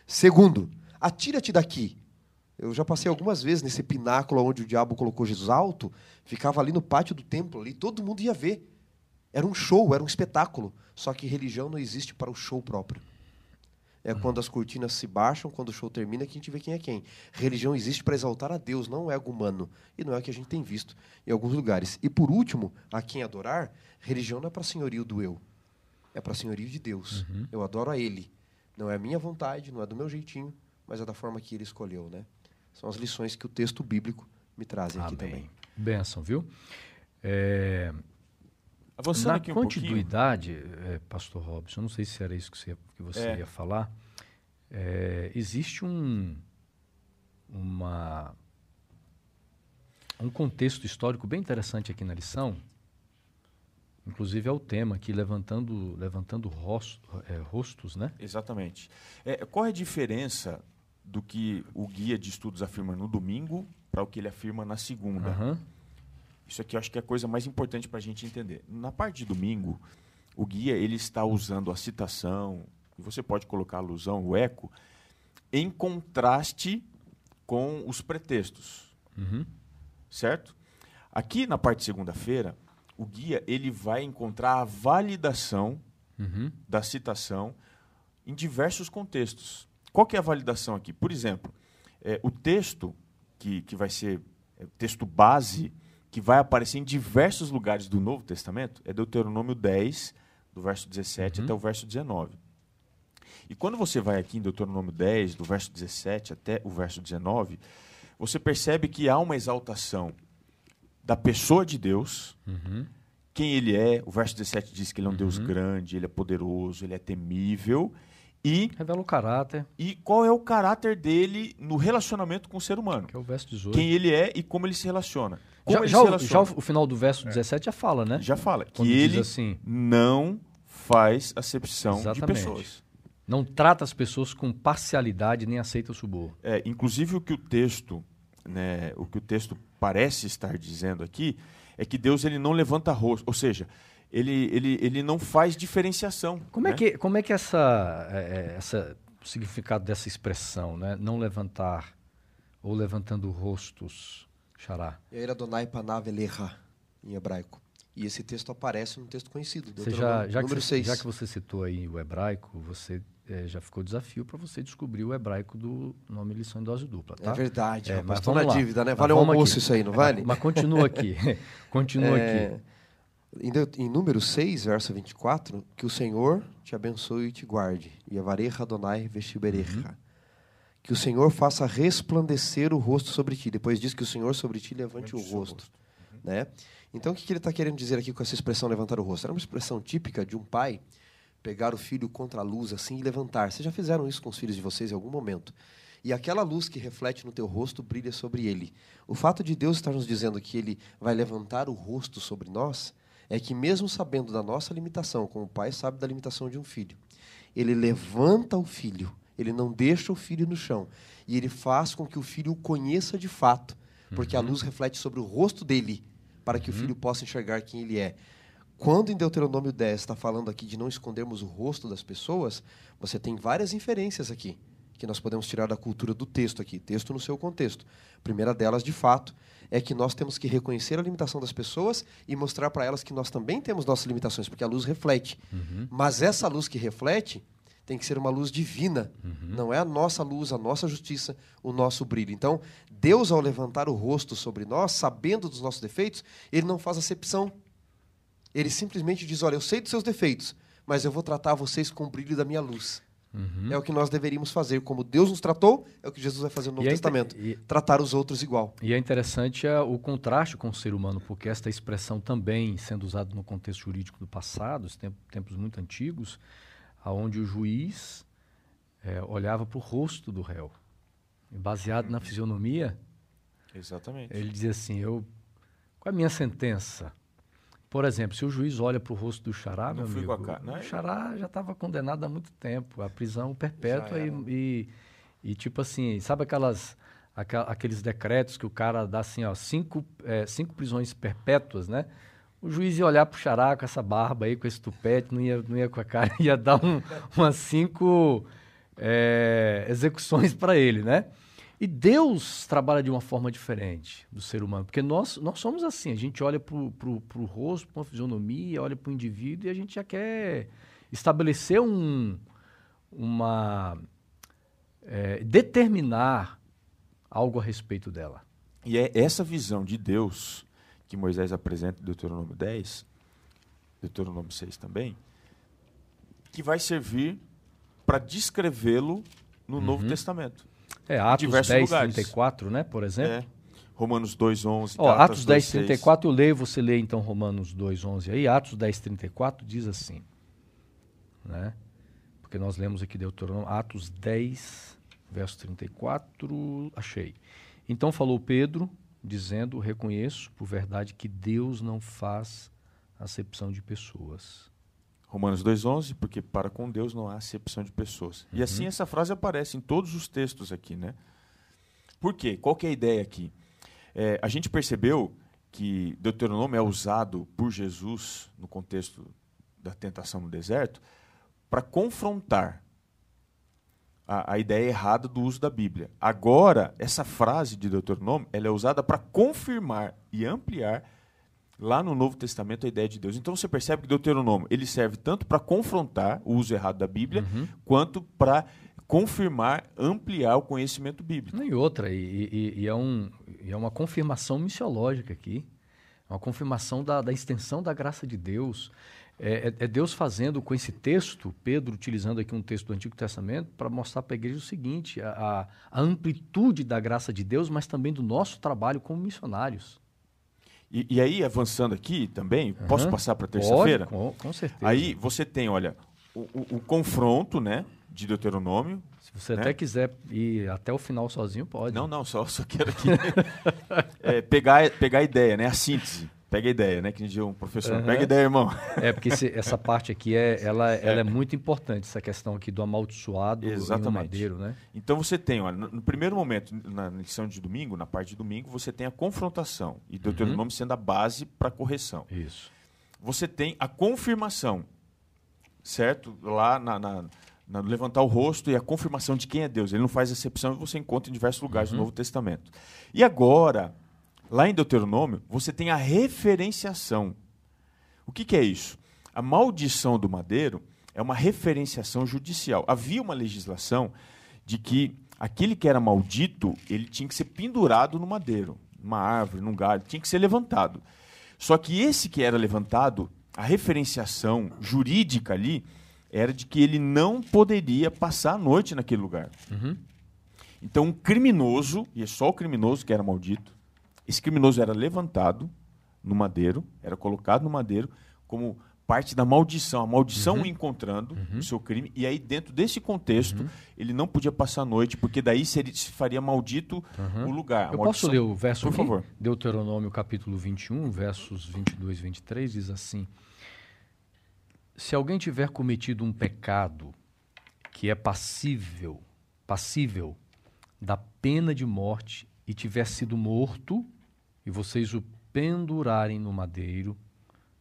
Segundo, atira-te daqui. Eu já passei algumas vezes nesse pináculo onde o diabo colocou Jesus alto, ficava ali no pátio do templo, ali todo mundo ia ver. Era um show, era um espetáculo. Só que religião não existe para o show próprio. É quando as cortinas se baixam, quando o show termina, que a gente vê quem é quem. Religião existe para exaltar a Deus, não é algo humano. E não é o que a gente tem visto em alguns lugares. E por último, a quem adorar, religião não é para senhorio do eu. É para senhorio de Deus. Uhum. Eu adoro a Ele. Não é a minha vontade, não é do meu jeitinho, mas é da forma que Ele escolheu. Né? São as lições que o texto bíblico me traz aqui também.
Benção, viu? É... Avançando Na aqui um continuidade, é, Pastor Robson, não sei se era isso que você, que você é. ia falar, é, existe um, uma, um contexto histórico bem interessante aqui na lição, inclusive é o tema aqui, levantando, levantando rosto, é, rostos, né?
Exatamente. É, qual é a diferença do que o guia de estudos afirma no domingo para o que ele afirma na segunda? Uhum. Isso aqui eu acho que é a coisa mais importante para a gente entender. Na parte de domingo, o guia ele está usando a citação, e você pode colocar a alusão, o eco, em contraste com os pretextos. Uhum. Certo? Aqui na parte de segunda-feira, o guia ele vai encontrar a validação uhum. da citação em diversos contextos. Qual que é a validação aqui? Por exemplo, é, o texto que, que vai ser é, texto base que vai aparecer em diversos lugares do Novo Testamento é Deuteronômio 10, do verso 17 uhum. até o verso 19. E quando você vai aqui em Deuteronômio 10, do verso 17 até o verso 19, você percebe que há uma exaltação da pessoa de Deus, uhum. quem ele é. O verso 17 diz que ele é um uhum. Deus grande, ele é poderoso, ele é temível, e
revela o caráter.
E qual é o caráter dele no relacionamento com o ser humano?
Que é o verso 18.
Quem ele é e como ele se relaciona.
Como
já, já,
se
relaciona.
já o final do verso 17 já fala, né?
Já fala.
Quando
que ele
assim,
não faz acepção
Exatamente.
de pessoas.
Não trata as pessoas com parcialidade nem aceita o suborno.
É, inclusive o que o texto, né, o que o texto parece estar dizendo aqui é que Deus ele não levanta rosto, ou seja, ele, ele, ele não faz diferenciação.
Como
né?
é que como é que essa é, essa o significado dessa expressão, né? Não levantar ou levantando rostos, xará.
Yair Adonai Panav em hebraico. E esse texto aparece num texto conhecido,
Você já, já,
número
que você,
6.
já que você citou aí o hebraico, você é, já ficou desafio para você descobrir o hebraico do nome lição em dose dupla, tá?
É verdade,
É,
rapaz.
mas
Tô na
lá.
dívida, né? Vale um almoço
aqui.
isso aí, não vale?
Mas continua aqui. continua
É,
aqui.
Em, Deu- em número 6, verso 24, que o Senhor te abençoe e te guarde. E avareja Adonai vestibereja.
Uhum.
Que o Senhor faça resplandecer o rosto sobre ti. Depois diz que o Senhor sobre ti levante o rosto. Né? Então, o que, que ele está querendo dizer aqui com essa expressão levantar o rosto? Era uma expressão típica de um pai pegar o filho contra a luz assim e levantar. Vocês já fizeram isso com os filhos de vocês em algum momento. E aquela luz que reflete no teu rosto brilha sobre ele. O fato de Deus estar nos dizendo que ele vai levantar o rosto sobre nós é que, mesmo sabendo da nossa limitação, como o pai sabe da limitação de um filho, ele levanta o filho, ele não deixa o filho no chão. E ele faz com que o filho o conheça de fato, porque a luz reflete sobre o rosto dele, para que o filho possa enxergar quem ele é. Quando em Deuteronômio 10 está falando aqui de não escondermos o rosto das pessoas, você tem várias inferências aqui que nós podemos tirar da cultura do texto aqui, texto no seu contexto. A primeira delas, de fato, é que nós temos que reconhecer a limitação das pessoas e mostrar para elas que nós também temos nossas limitações, porque a luz reflete. Mas essa luz que reflete tem que ser uma luz divina. Não é a nossa luz, a nossa justiça, o nosso brilho. Então, Deus, ao levantar o rosto sobre nós, sabendo dos nossos defeitos, ele não faz acepção. Ele simplesmente diz: Olha, eu sei dos seus defeitos, mas eu vou tratar vocês com o brilho da minha luz. É o que nós deveríamos fazer. Como Deus nos tratou, é o que Jesus vai fazer no Novo
é
Testamento.
e-
Tratar os outros igual.
E é interessante é, o contraste com o ser humano, porque esta expressão também sendo usada no contexto jurídico do passado, os tempos, muito antigos, aonde o juiz é, olhava para o rosto do réu. Baseado na fisionomia,
Exatamente.
ele dizia assim, eu, qual é a minha sentença? Por exemplo, se o juiz olha para o rosto do Xará,
Não
meu amigo,
a cara, né?
o Xará já estava condenado há muito tempo, à prisão perpétua e, e, e, tipo assim, sabe aquelas, aqua- aqueles decretos que o cara dá assim, ó, cinco, é, cinco prisões perpétuas, né? O juiz ia olhar pro Xará com essa barba aí, com esse tupete, não ia, não ia com a cara, ia dar um, umas cinco é, execuções para ele, né? E Deus trabalha de uma forma diferente do ser humano, porque nós, nós somos assim, a gente olha para o rosto, para a fisionomia, olha para o indivíduo e a gente já quer estabelecer um, uma... é, determinar algo a respeito dela.
E é essa visão de Deus que Moisés apresenta em Deuteronômio 10, Deuteronômio 6 também, que vai servir para descrevê-lo no Novo Testamento.
É, Atos
diversos
10,
lugares.
34, né, por exemplo.
É. Romanos 2, 11,
Ó, Atos 10,
2, 6.
34, eu leio, você lê então Romanos 2, 11 aí. Atos 10, 34 diz assim, né? Porque nós lemos aqui Deuteronômio, Atos 10, verso 34, achei. Então falou Pedro, dizendo, reconheço por verdade que Deus não faz acepção de pessoas.
Romanos 2,11, porque para com Deus não há acepção de pessoas. E assim essa frase aparece em todos os textos aqui, né? Por quê? Qual que é a ideia aqui? É, a gente percebeu que Deuteronômio é usado por Jesus no contexto da tentação no deserto para confrontar a, a ideia errada do uso da Bíblia. Agora, essa frase de Deuteronômio ela é usada para confirmar e ampliar lá no Novo Testamento a ideia de Deus. Então você percebe que Deuteronômio ele serve tanto para confrontar o uso errado da Bíblia, quanto para confirmar, ampliar o conhecimento bíblico.
E outra, e, e- e é, um, é uma confirmação missiológica aqui, uma confirmação da, da extensão da graça de Deus. É, é- é Deus fazendo com esse texto, Pedro utilizando aqui um texto do Antigo Testamento, para mostrar para a igreja o seguinte: a- a amplitude da graça de Deus, mas também do nosso trabalho como missionários.
E, e aí, avançando aqui também, posso
Aham.
passar para terça-feira?
Com, com certeza.
Aí você tem, olha, o, o- o confronto, né, de Deuteronômio.
Se você né? até quiser ir até o final sozinho, pode.
Não, não, só, só quero aqui é, pegar, pegar a ideia, né? A síntese. Pega a ideia, né? Que dia um professor. Uhum. Pega a ideia, irmão.
É, porque esse, essa parte aqui é, ela, é. ela é muito importante, essa questão aqui do amaldiçoado Exatamente. e do madeiro, né?
Então você tem, olha, no, no, primeiro momento, na lição de domingo, na parte de domingo, você tem a confrontação. E Deuteronômio uhum. sendo a base para a correção.
Isso.
Você tem a confirmação, certo? Lá na, na na, levantar o rosto e a confirmação de quem é Deus. Ele não faz exceção e você encontra em diversos lugares uhum. do Novo Testamento. E agora, lá em Deuteronômio, você tem a referenciação. O que, que é isso? A maldição do madeiro é uma referenciação judicial. Havia uma legislação de que aquele que era maldito, ele tinha que ser pendurado no madeiro, numa árvore, num galho, tinha que ser levantado. Só que esse que era levantado, a referenciação jurídica ali, era de que ele não poderia passar a noite naquele lugar. Uhum. Então, um criminoso, e é só o criminoso que era maldito, esse criminoso era levantado no madeiro, era colocado no madeiro como parte da maldição, a maldição uhum. encontrando uhum. o seu crime, e aí dentro desse contexto uhum. ele não podia passar a noite, porque daí se, se faria maldito uhum. o lugar.
Eu
maldição.
posso ler o verso Por aqui? favor. Deuteronômio capítulo 21, versos 22 e 23, diz assim se alguém tiver cometido um pecado que é passível, passível da pena de morte e tiver sido morto, e vocês o pendurarem no madeiro,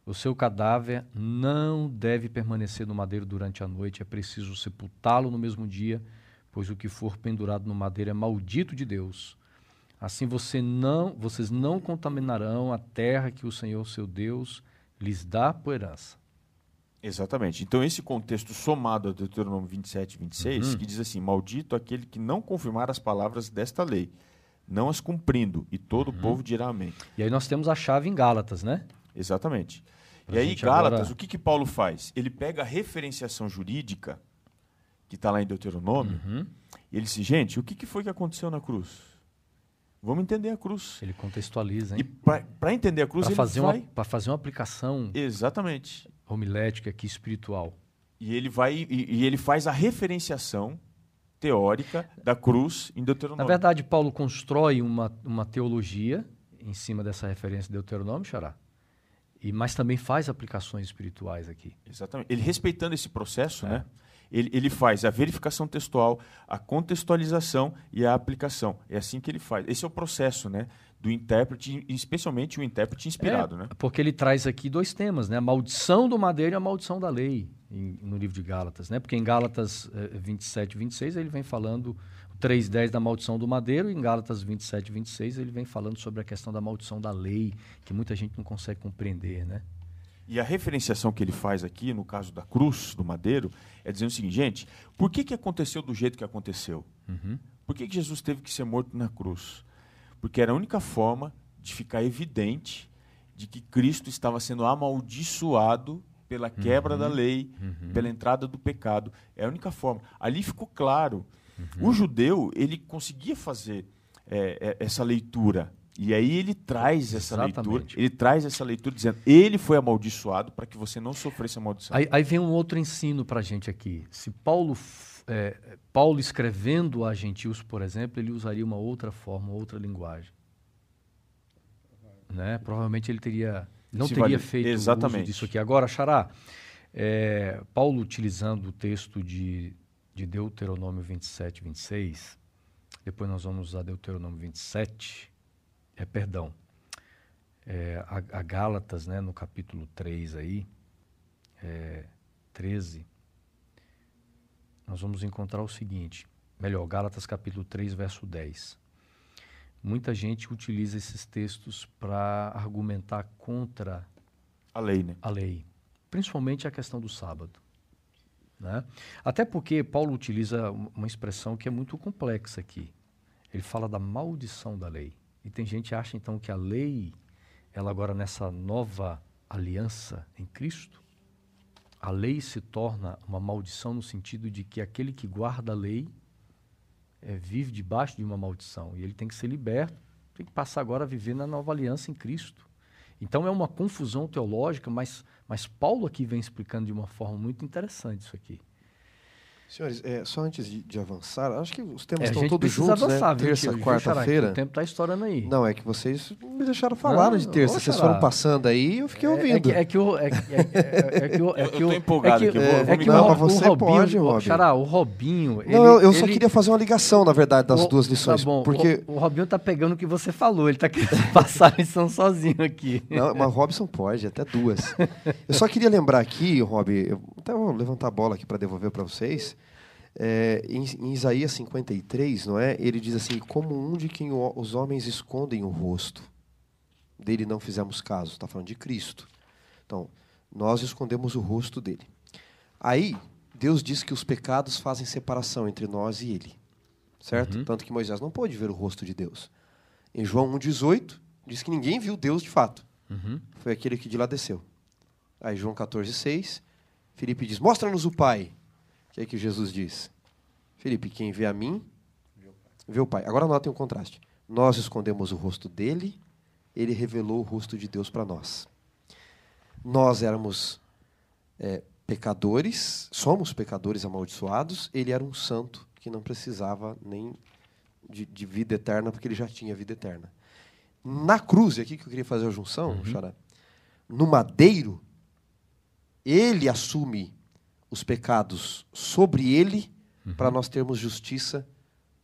o seu cadáver não deve permanecer no madeiro durante a noite, é preciso sepultá-lo no mesmo dia, pois o que for pendurado no madeiro é maldito de Deus. Assim você não, vocês não contaminarão a terra que o Senhor seu Deus lhes dá por herança.
Exatamente. Então, esse contexto somado ao Deuteronômio 27 e 26, uhum. que diz assim: Maldito aquele que não confirmar as palavras desta lei, não as cumprindo, e todo uhum. o povo dirá amém.
E aí nós temos a chave em Gálatas, né?
Exatamente. Pra e aí, Gálatas, agora... o que, que Paulo faz? Ele pega a referenciação jurídica, que está lá em Deuteronômio, uhum. e ele diz: gente, o que, que foi que aconteceu na cruz? Vamos entender a cruz.
Ele contextualiza, hein?
E para entender a cruz,
pra
ele
fazer
vai...
Para fazer uma aplicação...
Exatamente
homilética aqui espiritual.
E ele vai e, e, ele faz a referenciação teórica da cruz em Deuteronômio.
Na verdade, Paulo constrói uma, uma teologia em cima dessa referência de Deuteronômio, Xará. E, mas também faz aplicações espirituais aqui.
Exatamente. Ele respeitando esse processo, é. né? Ele, ele faz a verificação textual, a contextualização e a aplicação. É assim que ele faz. Esse é o processo, né? do intérprete, especialmente o intérprete inspirado,
é,
né?
Porque ele traz aqui dois temas, né? A maldição do madeiro e a maldição da lei, em, no livro de Gálatas, né? Porque em Gálatas eh, 27 e 26 ele vem falando 3.10 da maldição do madeiro, e em Gálatas 27 e 26 ele vem falando sobre a questão da maldição da lei, que muita gente não consegue compreender, né?
E a referenciação que ele faz aqui, no caso da cruz, do madeiro, é dizendo o seguinte, gente, por que, que aconteceu do jeito que aconteceu? Uhum. Por que, que Jesus teve que ser morto na cruz? porque era a única forma de ficar evidente de que Cristo estava sendo amaldiçoado pela quebra uhum, da lei, uhum. pela entrada do pecado. É a única forma. Ali ficou claro. Uhum. O judeu ele conseguia fazer é, é, essa leitura. E aí ele traz essa Exatamente. leitura, ele traz essa leitura dizendo, ele foi amaldiçoado para que você não sofresse a maldição.
Aí, aí vem um outro ensino para a gente aqui. Se Paulo é, Paulo escrevendo a gentios, por exemplo, ele usaria uma outra forma, outra linguagem. Né? Provavelmente ele teria não Se teria vale. feito Exatamente. uso disso aqui. Agora, Xará, é, Paulo utilizando o texto de, de Deuteronômio 27, 26, depois nós vamos usar Deuteronômio 27, é, perdão, é, a, a, Gálatas, né, no capítulo 3 aí, é, 13, nós vamos encontrar o seguinte, melhor, Gálatas capítulo 3, verso 10. Muita gente utiliza esses textos para argumentar contra
a lei, né?
A lei, principalmente a questão do sábado. Né? Até porque Paulo utiliza uma expressão que é muito complexa aqui. Ele fala da maldição da lei. E tem gente que acha então que a lei, ela agora nessa nova aliança em Cristo, a lei se torna uma maldição no sentido de que aquele que guarda a lei é, vive debaixo de uma maldição e ele tem que ser liberto, tem que passar agora a viver na nova aliança em Cristo. Então é uma confusão teológica, mas, mas Paulo aqui vem explicando de uma forma muito interessante isso aqui.
Senhores, é, só antes de, de, avançar, acho que os temas é, estão todos juntos, né? avançar, né? Terça, quarta-feira.
O tempo está estourando aí.
Não, é que vocês me deixaram falar não, de terça. Vocês foram passando aí eu fiquei ouvindo.
É, é que, o... É, é, que o... É que
eu, tô empolgado
é
que, aqui.
É
que
não, mas você Robinho, pode, Robinho. Xará, o Robinho...
Ele, não, eu, eu só queria fazer uma ligação, na verdade, das o, duas lições. Tá bom, porque...
o, o Robinho tá pegando o que você falou. Ele tá querendo passar a lição sozinho aqui.
Não, mas o Robson pode, até duas. Eu só queria lembrar aqui, Rob, eu até vou levantar a bola aqui para devolver para vocês é, em, em, Isaías 53, não é? Ele diz assim: Como um de quem o, os homens escondem o rosto, dele não fizemos caso. Está falando de Cristo. Então, nós escondemos o rosto dele. Aí, Deus diz que os pecados fazem separação entre nós e ele. Certo? Uhum. Tanto que Moisés não pôde ver o rosto de Deus. Em João 1,18, diz que ninguém viu Deus de fato. Uhum. Foi aquele que de lá desceu. Aí, João 14,6, Felipe diz: Mostra-nos o Pai. O que é que Jesus diz? Felipe, quem vê a mim, vê o Pai. Agora notem o contraste. Nós escondemos o rosto dele, ele revelou o rosto de Deus para nós. Nós éramos é, pecadores, somos pecadores amaldiçoados, ele era um santo que não precisava nem de, de vida eterna, porque ele já tinha vida eterna. Na cruz, aqui que eu queria fazer a junção, uhum. Xará, no madeiro, ele assume os pecados sobre ele, uhum. para nós termos justiça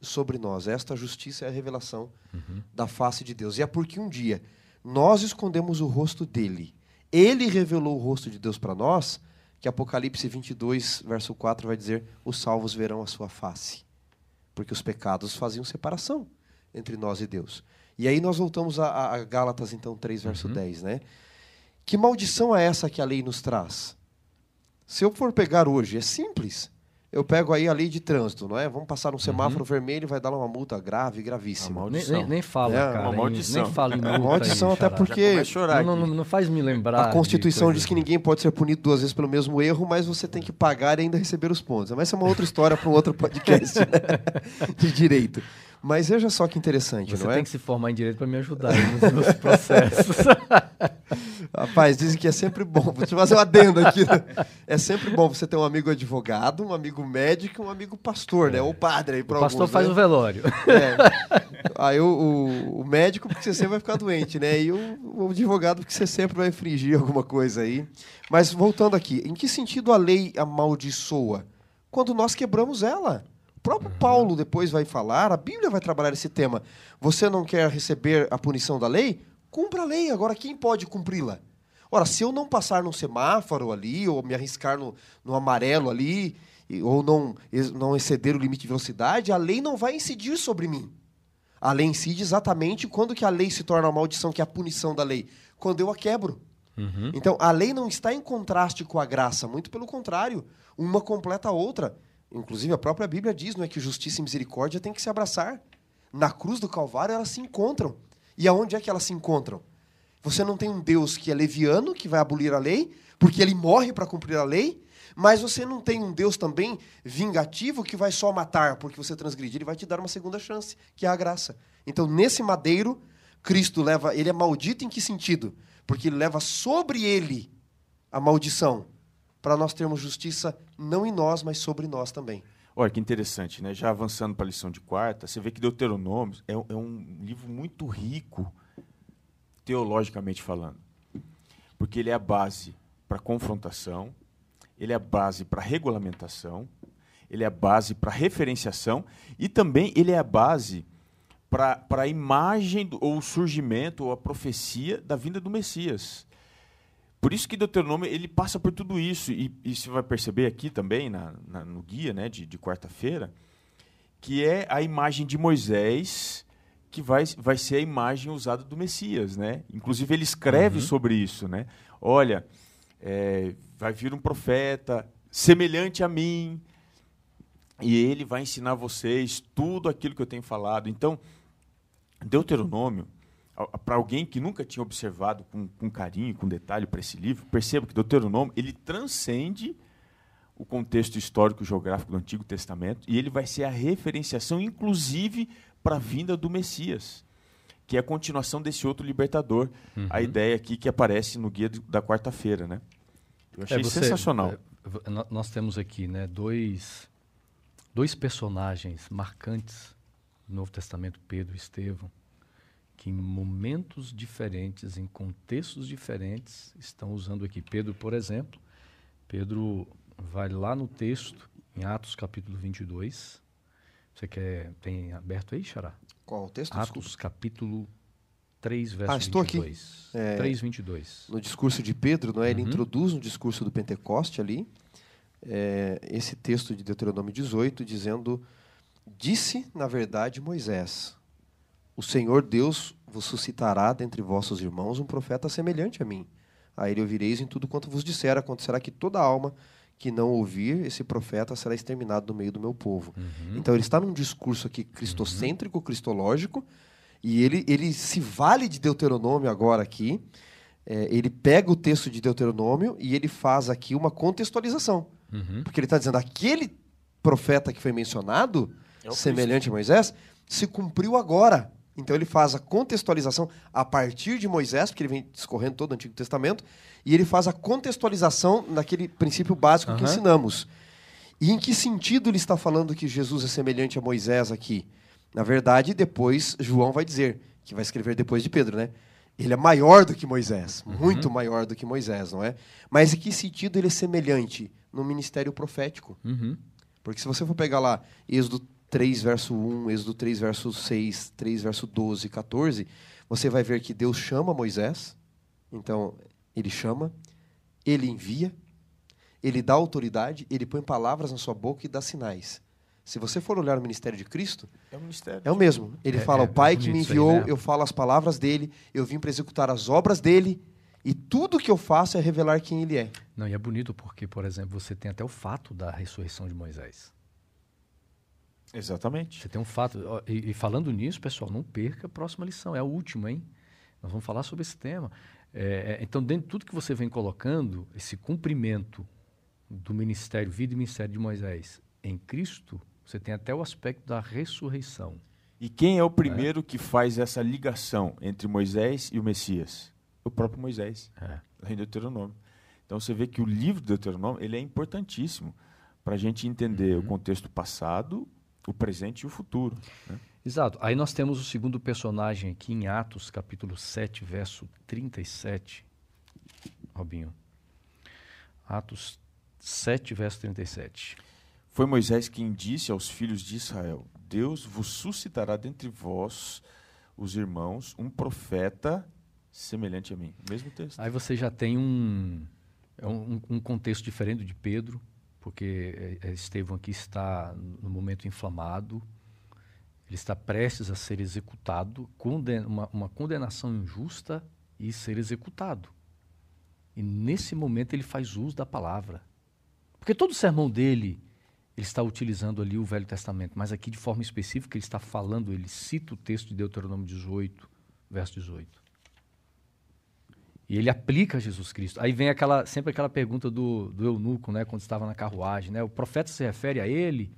sobre nós. Esta justiça é a revelação uhum. da face de Deus. E é porque um dia nós escondemos o rosto dele, ele revelou o rosto de Deus para nós, que Apocalipse 22, verso 4 vai dizer: os salvos verão a sua face. Porque os pecados faziam separação entre nós e Deus. E aí nós voltamos a, a Gálatas, então, 3, verso uhum. 10, né? Que maldição é essa que a lei nos traz? Se eu for pegar hoje, é simples. Eu pego aí a lei de trânsito, não é? Vamos passar um semáforo uhum. vermelho e vai dar uma multa grave, gravíssima.
Nem, nem, nem, fala, é, cara. Uma maldição. Nem fala em multa.
Maldição, aí, até porque.
Não, não, não, faz me lembrar.
A Constituição diz que ninguém pode ser punido duas vezes pelo mesmo erro, mas você tem que pagar e ainda receber os pontos. Mas essa é uma outra história para um outro podcast né? de direito. Mas veja só que interessante,
Você
não
é? tem que se formar em direito para me ajudar nos meus processos.
Rapaz, dizem que é sempre bom. Vou te fazer um adendo aqui. É sempre bom você ter um amigo advogado, um amigo médico, um amigo pastor, é. né? Ou padre aí para
O pastor
alguns,
faz
né?
o velório.
É. Aí o, o, o, médico porque você sempre vai ficar doente, né? E o, o advogado porque você sempre vai infringir alguma coisa aí. Mas voltando aqui, em que sentido a lei amaldiçoa? Quando nós quebramos ela. O próprio Paulo depois vai falar, a Bíblia vai trabalhar esse tema. Você não quer receber a punição da lei? Cumpra a lei. Agora, quem pode cumpri-la? Ora, se eu não passar num semáforo ali, ou me arriscar no, no amarelo ali, ou não, não exceder o limite de velocidade, a lei não vai incidir sobre mim. A lei incide exatamente quando que a lei se torna uma maldição, que é a punição da lei. Quando eu a quebro. Uhum. Então, a lei não está em contraste com a graça, muito pelo contrário. Uma completa a outra. Inclusive, a própria Bíblia diz não é, que justiça e misericórdia têm que se abraçar. Na cruz do Calvário, elas se encontram. E aonde é que elas se encontram? Você não tem um Deus que é leviano, que vai abolir a lei, porque ele morre para cumprir a lei, mas você não tem um Deus também vingativo que vai só matar porque você transgredir, ele vai te dar uma segunda chance, que é a graça. Então, nesse madeiro, Cristo leva, ele é maldito em que sentido? Porque ele leva sobre ele a maldição para nós termos justiça não em nós, mas sobre nós também.
Olha que interessante, né? Já avançando para a lição de quarta, você vê que Deuteronômio é, é um livro muito rico, teologicamente falando, porque ele é a base para confrontação, ele é a base para regulamentação, ele é a base para referenciação e também ele é a base para a imagem do, ou o surgimento ou a profecia da vinda do Messias. Por isso que Deuteronômio ele passa por tudo isso. E, e você vai perceber aqui também, na, na no guia né, de, de quarta-feira, que é a imagem de Moisés que vai, vai ser a imagem usada do Messias. Né? Inclusive, ele escreve uhum. sobre isso. Né? Olha, é, vai vir um profeta semelhante a mim, e ele vai ensinar vocês tudo aquilo que eu tenho falado. Então, Deuteronômio para alguém que nunca tinha observado com, com carinho, com detalhe para esse livro, perceba que Deuteronômio ele transcende o contexto histórico geográfico do Antigo Testamento e ele vai ser a referenciação, inclusive, para a vinda do Messias, que é a continuação desse outro libertador. Uhum. A ideia aqui que aparece no guia da quarta-feira, né? Eu achei é, você, sensacional.
É, nós temos aqui, né, dois dois personagens marcantes no Novo Testamento, Pedro e Estevão, que em momentos diferentes, em contextos diferentes, estão usando aqui. Pedro, por exemplo, Pedro vai lá no texto, em Atos capítulo 22. Você quer, tem aberto aí, Xará?
Qual o texto?
Atos Desculpa. capítulo 3, verso ah, estou 22.
Aqui. É, 3, 22. No discurso de Pedro, não é? ele uhum. introduz um discurso do Pentecoste ali, é, esse texto de Deuteronômio 18, dizendo: Disse, na verdade, Moisés: O Senhor Deus vos suscitará dentre vossos irmãos um profeta semelhante a mim. A ele ouvireis em tudo quanto vos disser. Acontecerá que toda alma que não ouvir esse profeta será exterminado no meio do meu povo. Uhum. Então ele está num discurso aqui cristocêntrico, uhum. cristológico, e ele, ele se vale de Deuteronômio agora aqui. É, ele pega o texto de Deuteronômio e ele faz aqui uma contextualização. Uhum. Porque ele está dizendo, aquele profeta que foi mencionado, é semelhante Cristo. a Moisés, se cumpriu agora. Então ele faz a contextualização a partir de Moisés, porque ele vem discorrendo todo o Antigo Testamento, e ele faz a contextualização naquele princípio básico uhum. que ensinamos. E em que sentido ele está falando que Jesus é semelhante a Moisés aqui? Na verdade, depois João vai dizer, que vai escrever depois de Pedro, né? Ele é maior do que Moisés, uhum. muito maior do que Moisés, não é? Mas em que sentido ele é semelhante? No ministério profético. Uhum. Porque se você for pegar lá Êxodo 3, verso 1, Êxodo 3, verso 6, 3, verso 12, 14, você vai ver que Deus chama Moisés, então ele chama, ele envia, ele dá autoridade, ele põe palavras na sua boca e dá sinais. Se você for olhar o ministério de Cristo,
é o, ministério
é o mesmo. Ele é, fala: é, O Pai que me enviou, aí, né? eu falo as palavras dele, eu vim para executar as obras dele, e tudo que eu faço é revelar quem ele é.
Não, e é bonito porque, por exemplo, você tem até o fato da ressurreição de Moisés.
Exatamente.
Você tem um fato. E, e, falando nisso, pessoal, não perca a próxima lição. É a última, hein? Nós vamos falar sobre esse tema. É, é, então, dentro de tudo que você vem colocando, esse cumprimento do ministério, vida e ministério de Moisés em Cristo, você tem até o aspecto da ressurreição.
E quem é o primeiro é. que faz essa ligação entre Moisés e o Messias? O próprio Moisés, é. lá em Deuteronômio. Então você vê que o livro de Deuteronômio ele é importantíssimo para a gente entender uhum. o contexto passado, o presente e o futuro. Né?
Exato. Aí nós temos o segundo personagem aqui em Atos, capítulo 7, verso 37. Robinho. Atos 7, verso 37.
Foi Moisés quem disse aos filhos de Israel: Deus vos suscitará dentre vós, os irmãos, um profeta semelhante a mim. Mesmo texto.
Aí você já tem um, é um, um contexto diferente de Pedro porque é, é, Estevão aqui está no momento inflamado, ele está prestes a ser executado, uma, uma condenação injusta e ser executado. E nesse momento ele faz uso da palavra. Porque todo o sermão dele, ele está utilizando ali o Velho Testamento, mas aqui de forma específica ele está falando, ele cita o texto de Deuteronômio 18, verso 18. E ele aplica Jesus Cristo. Aí vem aquela, sempre aquela pergunta do, do eunuco, né, quando estava na carruagem, né? O profeta se refere a ele?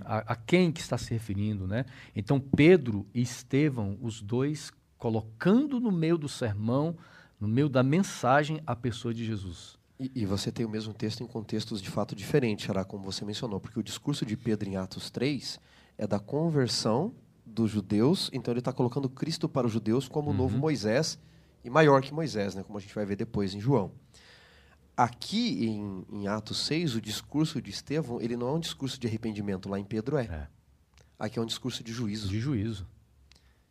A, a, quem que está se referindo, né? Então Pedro e Estevão, os dois colocando no meio do sermão, no meio da mensagem, a pessoa de Jesus.
E, e você tem o mesmo texto em contextos de fato diferentes, Xará, como você mencionou, porque o discurso de Pedro em Atos 3 é da conversão dos judeus, então ele está colocando Cristo para os judeus como o uhum. novo Moisés, e maior que Moisés, né, como a gente vai ver depois em João. Aqui em, em Atos 6, o discurso de Estevão, ele não é um discurso de arrependimento, lá em Pedro é. é. Aqui é um discurso de juízo.
De juízo.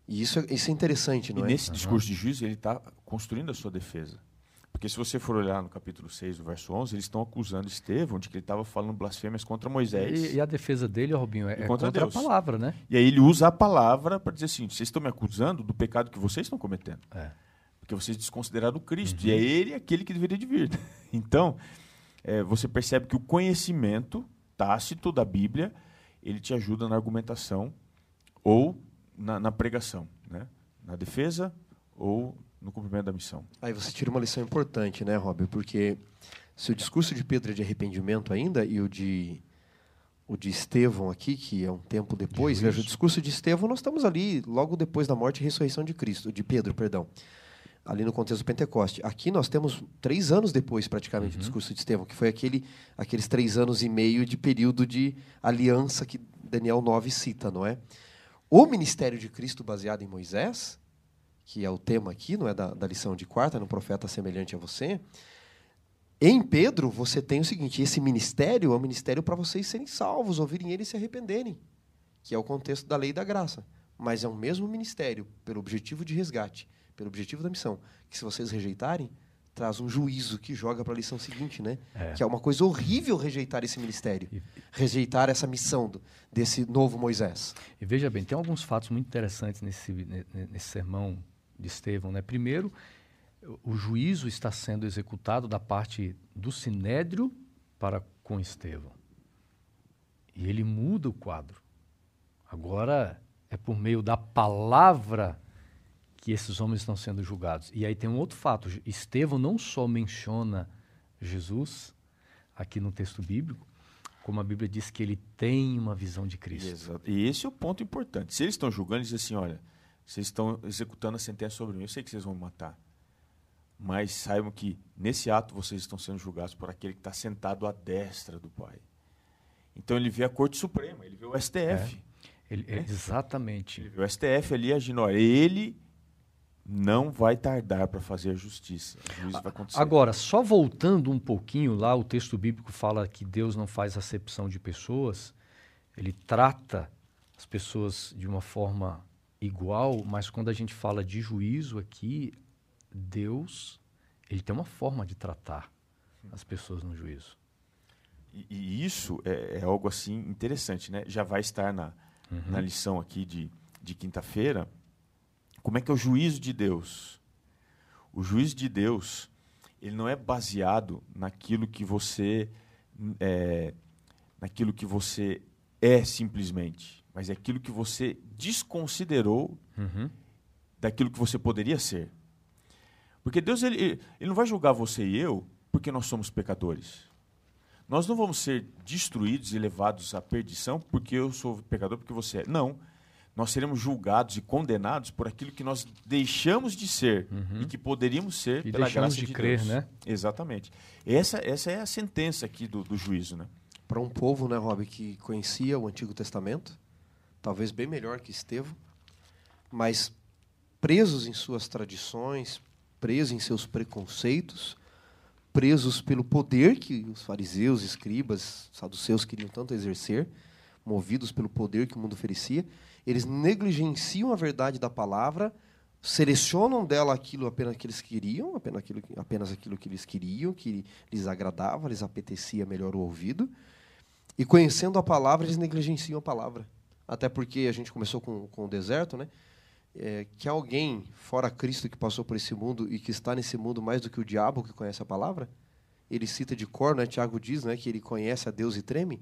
E isso é, isso é interessante, não
e
é?
E nesse uhum. discurso de juízo, ele está construindo a sua defesa. Porque se você for olhar no capítulo 6, do verso 11, eles estão acusando Estevão de que ele estava falando blasfêmias contra Moisés.
E, e, a defesa dele, Robinho, é, é contra, contra a palavra, né?
E aí ele usa a palavra para dizer assim, vocês estão me acusando do pecado que vocês estão cometendo. É. Porque vocês desconsideraram Cristo. Uhum. E é ele aquele que deveria de vir. Então, é, você percebe que o conhecimento tácito da Bíblia, ele te ajuda na argumentação ou na, na pregação. Né? Na defesa ou no cumprimento da missão.
Aí você tira uma lição importante, né, Rob? Porque se o discurso de Pedro é de arrependimento ainda e o de o de Estevão aqui, que é um tempo depois, veja, o discurso de Estevão, nós estamos ali logo depois da morte e ressurreição de Cristo, de Pedro, perdão. Ali no contexto do Pentecoste. Aqui nós temos três anos depois, praticamente, uhum. do discurso de Estevão, que foi aquele, aqueles três anos e meio de período de aliança que Daniel 9 cita, não é? O ministério de Cristo baseado em Moisés, que é o tema aqui, não é da, da lição de quarta, no profeta semelhante a você, em Pedro você tem o seguinte: esse ministério é um ministério para vocês serem salvos, ouvirem ele e se arrependerem, que é o contexto da lei da graça. Mas é o mesmo ministério, pelo objetivo de resgate pelo objetivo da missão, que se vocês rejeitarem, traz um juízo que joga para a lição seguinte, né? É. Que é uma coisa horrível rejeitar esse ministério, rejeitar essa missão do, desse novo Moisés.
E veja bem, tem alguns fatos muito interessantes nesse, nesse sermão de Estevão, né? Primeiro, o juízo está sendo executado da parte do sinédrio para com Estevão. E ele muda o quadro. Agora é por meio da palavra que esses homens estão sendo julgados. E aí tem um outro fato: Estevão não só menciona Jesus aqui no texto bíblico, como a Bíblia diz que ele tem uma visão de Cristo.
Exato. E esse é o ponto importante. Se eles estão julgando, eles dizem assim: olha, vocês estão executando a sentença sobre mim, eu sei que vocês vão me matar. Mas saibam que nesse ato vocês estão sendo julgados por aquele que está sentado à destra do Pai. Então ele vê a Corte Suprema, ele vê o STF. É.
Ele, é. Exatamente.
Ele vê o STF ali agindo. Olha, ele não vai tardar para fazer a justiça.
vai acontecer. Agora, só voltando um pouquinho lá, o texto bíblico fala que Deus não faz acepção de pessoas, ele trata as pessoas de uma forma igual, mas quando a gente fala de juízo aqui, Deus, ele tem uma forma de tratar as pessoas no juízo.
E, e isso é, é, algo assim interessante, né? Já vai estar na, uhum. na lição aqui de, de quinta-feira, como é que é o juízo de Deus? O juízo de Deus, ele não é baseado naquilo que você é, naquilo que você é simplesmente, mas é aquilo que você desconsiderou uhum. daquilo que você poderia ser. Porque Deus ele, ele não vai julgar você e eu porque nós somos pecadores. Nós não vamos ser destruídos e levados à perdição porque eu sou pecador, porque você é. Não nós seremos julgados e condenados por aquilo que nós deixamos de ser uhum. e que poderíamos ser
e
pela graça
de,
de
crer,
Deus.
né?
Exatamente. Essa, essa é a sentença aqui do, do juízo, né?
Para um povo, né, Rob, que conhecia o Antigo Testamento, talvez bem melhor que Estevão, mas presos em suas tradições, presos em seus preconceitos, presos pelo poder que os fariseus, escribas, saduceus queriam tanto exercer, movidos pelo poder que o mundo oferecia, eles negligenciam a verdade da palavra, selecionam dela aquilo apenas que eles queriam, apenas aquilo, apenas aquilo que eles queriam, que lhes agradava, lhes apetecia melhor o ouvido. E conhecendo a palavra, eles negligenciam a palavra. Até porque a gente começou com, com o deserto, né? É, que alguém fora Cristo que passou por esse mundo e que está nesse mundo mais do que o diabo que conhece a palavra, ele cita de cor, né? Tiago diz, né, que ele conhece a Deus e treme.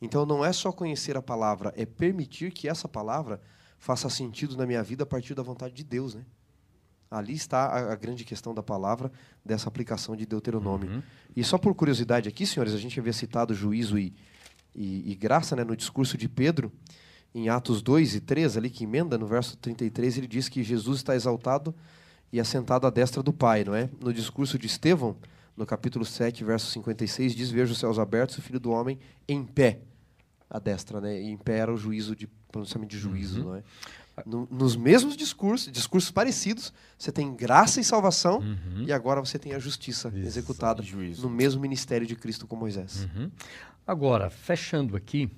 Então não é só conhecer a palavra, é permitir que essa palavra faça sentido na minha vida a partir da vontade de Deus, né? Ali está a, a grande questão da palavra, dessa aplicação de Deuteronômio. Uhum. E só por curiosidade aqui, senhores, a gente havia citado juízo e, e, e, graça né, no discurso de Pedro, em Atos 2 e 3, ali que emenda, no verso 33, ele diz que Jesus está exaltado e assentado à destra do Pai, não é? No discurso de Estevão, no capítulo 7, verso 56, diz: Vejo os céus abertos e o filho do homem em pé, à destra, né? E em pé era o juízo de pronunciamento de juízo, uhum. não é? No, nos mesmos discursos, discursos parecidos, você tem graça e salvação, uhum. e agora você tem a justiça Isso, executada no mesmo ministério de Cristo com Moisés.
Uhum. Agora, fechando aqui,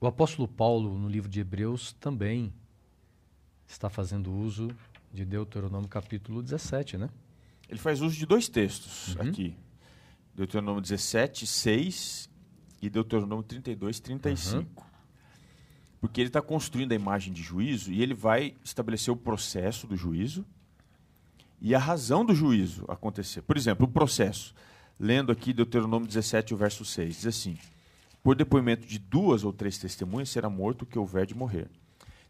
o apóstolo Paulo, no livro de Hebreus, também está fazendo uso de Deuteronômio capítulo 17, né?
Ele faz uso de dois textos uhum. aqui. Deuteronômio 17, 6 e Deuteronômio 32, 35. Uhum. Porque ele está construindo a imagem de juízo e ele vai estabelecer o processo do juízo e a razão do juízo acontecer. Por exemplo, o processo. Lendo aqui Deuteronômio 17, o verso 6, diz assim: Por depoimento de duas ou três testemunhas será morto o que houver de morrer.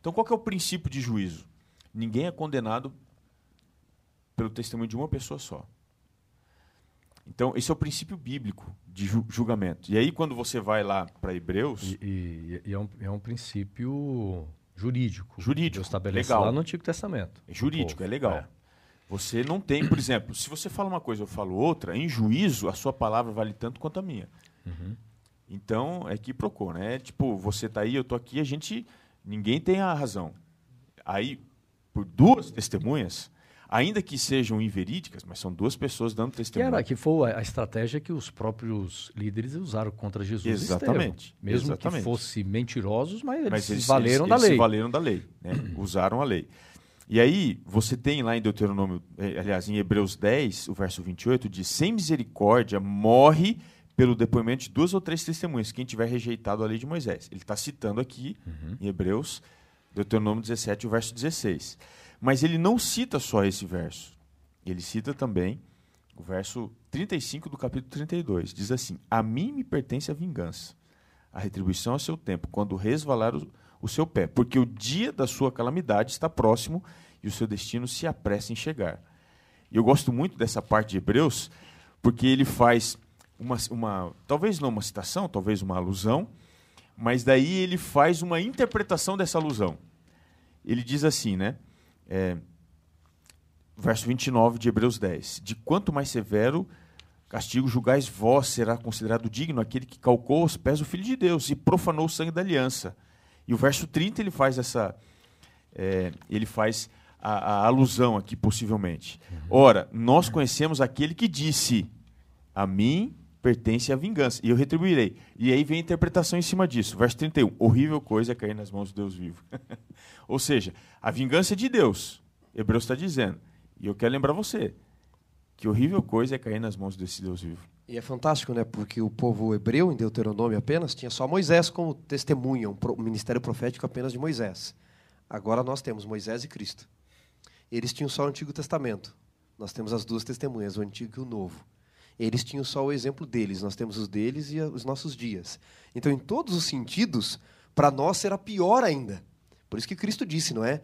Então, qual é o princípio de juízo? Ninguém é condenado pelo testemunho de uma pessoa só. Então, esse é o princípio bíblico de julgamento. E aí, quando você vai lá para Hebreus.
E, e, e é, um, é, um, princípio jurídico.
Jurídico.
Deus estabelece legal. lá no Antigo Testamento.
É jurídico, é legal. É. Você não tem, por exemplo, se você fala uma coisa eu falo outra, em juízo a sua palavra vale tanto quanto a minha. Uhum. Então, é que procura, né? Tipo, você tá aí, eu tô aqui, a gente. Ninguém tem a razão. Aí, por duas testemunhas, ainda que sejam inverídicas, mas são duas pessoas dando testemunho.
Que, era, que foi a estratégia que os próprios líderes usaram contra Jesus.
Exatamente.
Mesmo
exatamente.
que fossem mentirosos, mas eles, mas eles valeram eles, da eles lei.
Eles valeram da lei, né? usaram a lei. E aí, você tem lá em Deuteronômio, eh, aliás, em Hebreus 10, o verso 28, diz: Sem misericórdia morre pelo depoimento de duas ou três testemunhas, quem tiver rejeitado a lei de Moisés. Ele está citando aqui, uhum. em Hebreus, Deuteronômio 17, o verso 16. Mas ele não cita só esse verso. Ele cita também o verso 35 do capítulo 32. Diz assim: A mim me pertence a vingança, a retribuição a seu tempo, quando resvalar o, o seu pé, porque o dia da sua calamidade está próximo e o seu destino se apressa em chegar. E eu gosto muito dessa parte de Hebreus, porque ele faz uma, uma talvez não uma citação, talvez uma alusão, mas daí ele faz uma interpretação dessa alusão. Ele diz assim, né? É, verso 29 de Hebreus 10: De quanto mais severo castigo julgais vós, será considerado digno aquele que calcou aos pés o Filho de Deus e profanou o sangue da aliança. E o verso 30 ele faz essa. É, ele faz a, a, alusão aqui, possivelmente. Uhum. Ora, nós conhecemos aquele que disse: A mim pertence a vingança, e eu retribuirei. E aí vem a interpretação em cima disso. Verso 31. Horrível coisa é cair nas mãos do Deus vivo. Ou seja, a vingança é de Deus. Hebreus está dizendo. E eu quero lembrar você que horrível coisa é cair nas mãos desse Deus vivo.
E é fantástico, né? Porque o povo hebreu, em Deuteronômio apenas, tinha só Moisés como testemunha, um ministério profético apenas de Moisés. Agora nós temos Moisés e Cristo. Eles tinham só o Antigo Testamento. Nós temos as duas testemunhas, o Antigo e o Novo. Eles tinham só o exemplo deles, nós temos os deles e os nossos dias. Então, em todos os sentidos, para nós será pior ainda. Por isso que Cristo disse, não é?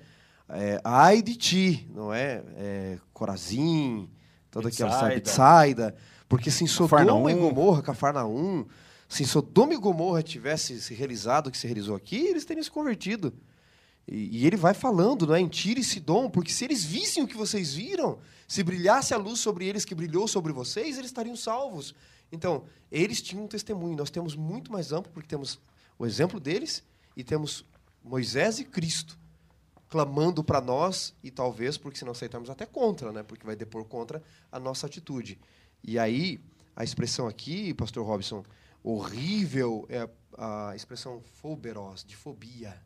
é ai de ti, não é? é Corazim, toda aquela Betsaida. Porque se em Sodoma e Gomorra, Cafarnaum, se em Sodoma e Gomorra tivesse se realizado o que se realizou aqui, eles teriam se convertido. E, e ele vai falando, não é? Em Tiro e Sidom, porque se eles vissem o que vocês viram, se brilhasse a luz sobre eles que brilhou sobre vocês, eles estariam salvos. Então, eles tinham um testemunho. Nós temos muito mais amplo, porque temos o exemplo deles e temos Moisés e Cristo clamando para nós e talvez porque se não aceitarmos até contra, né? Porque vai depor contra a nossa atitude. E aí a expressão aqui, Pastor Robson, horrível é a expressão foberos, de fobia.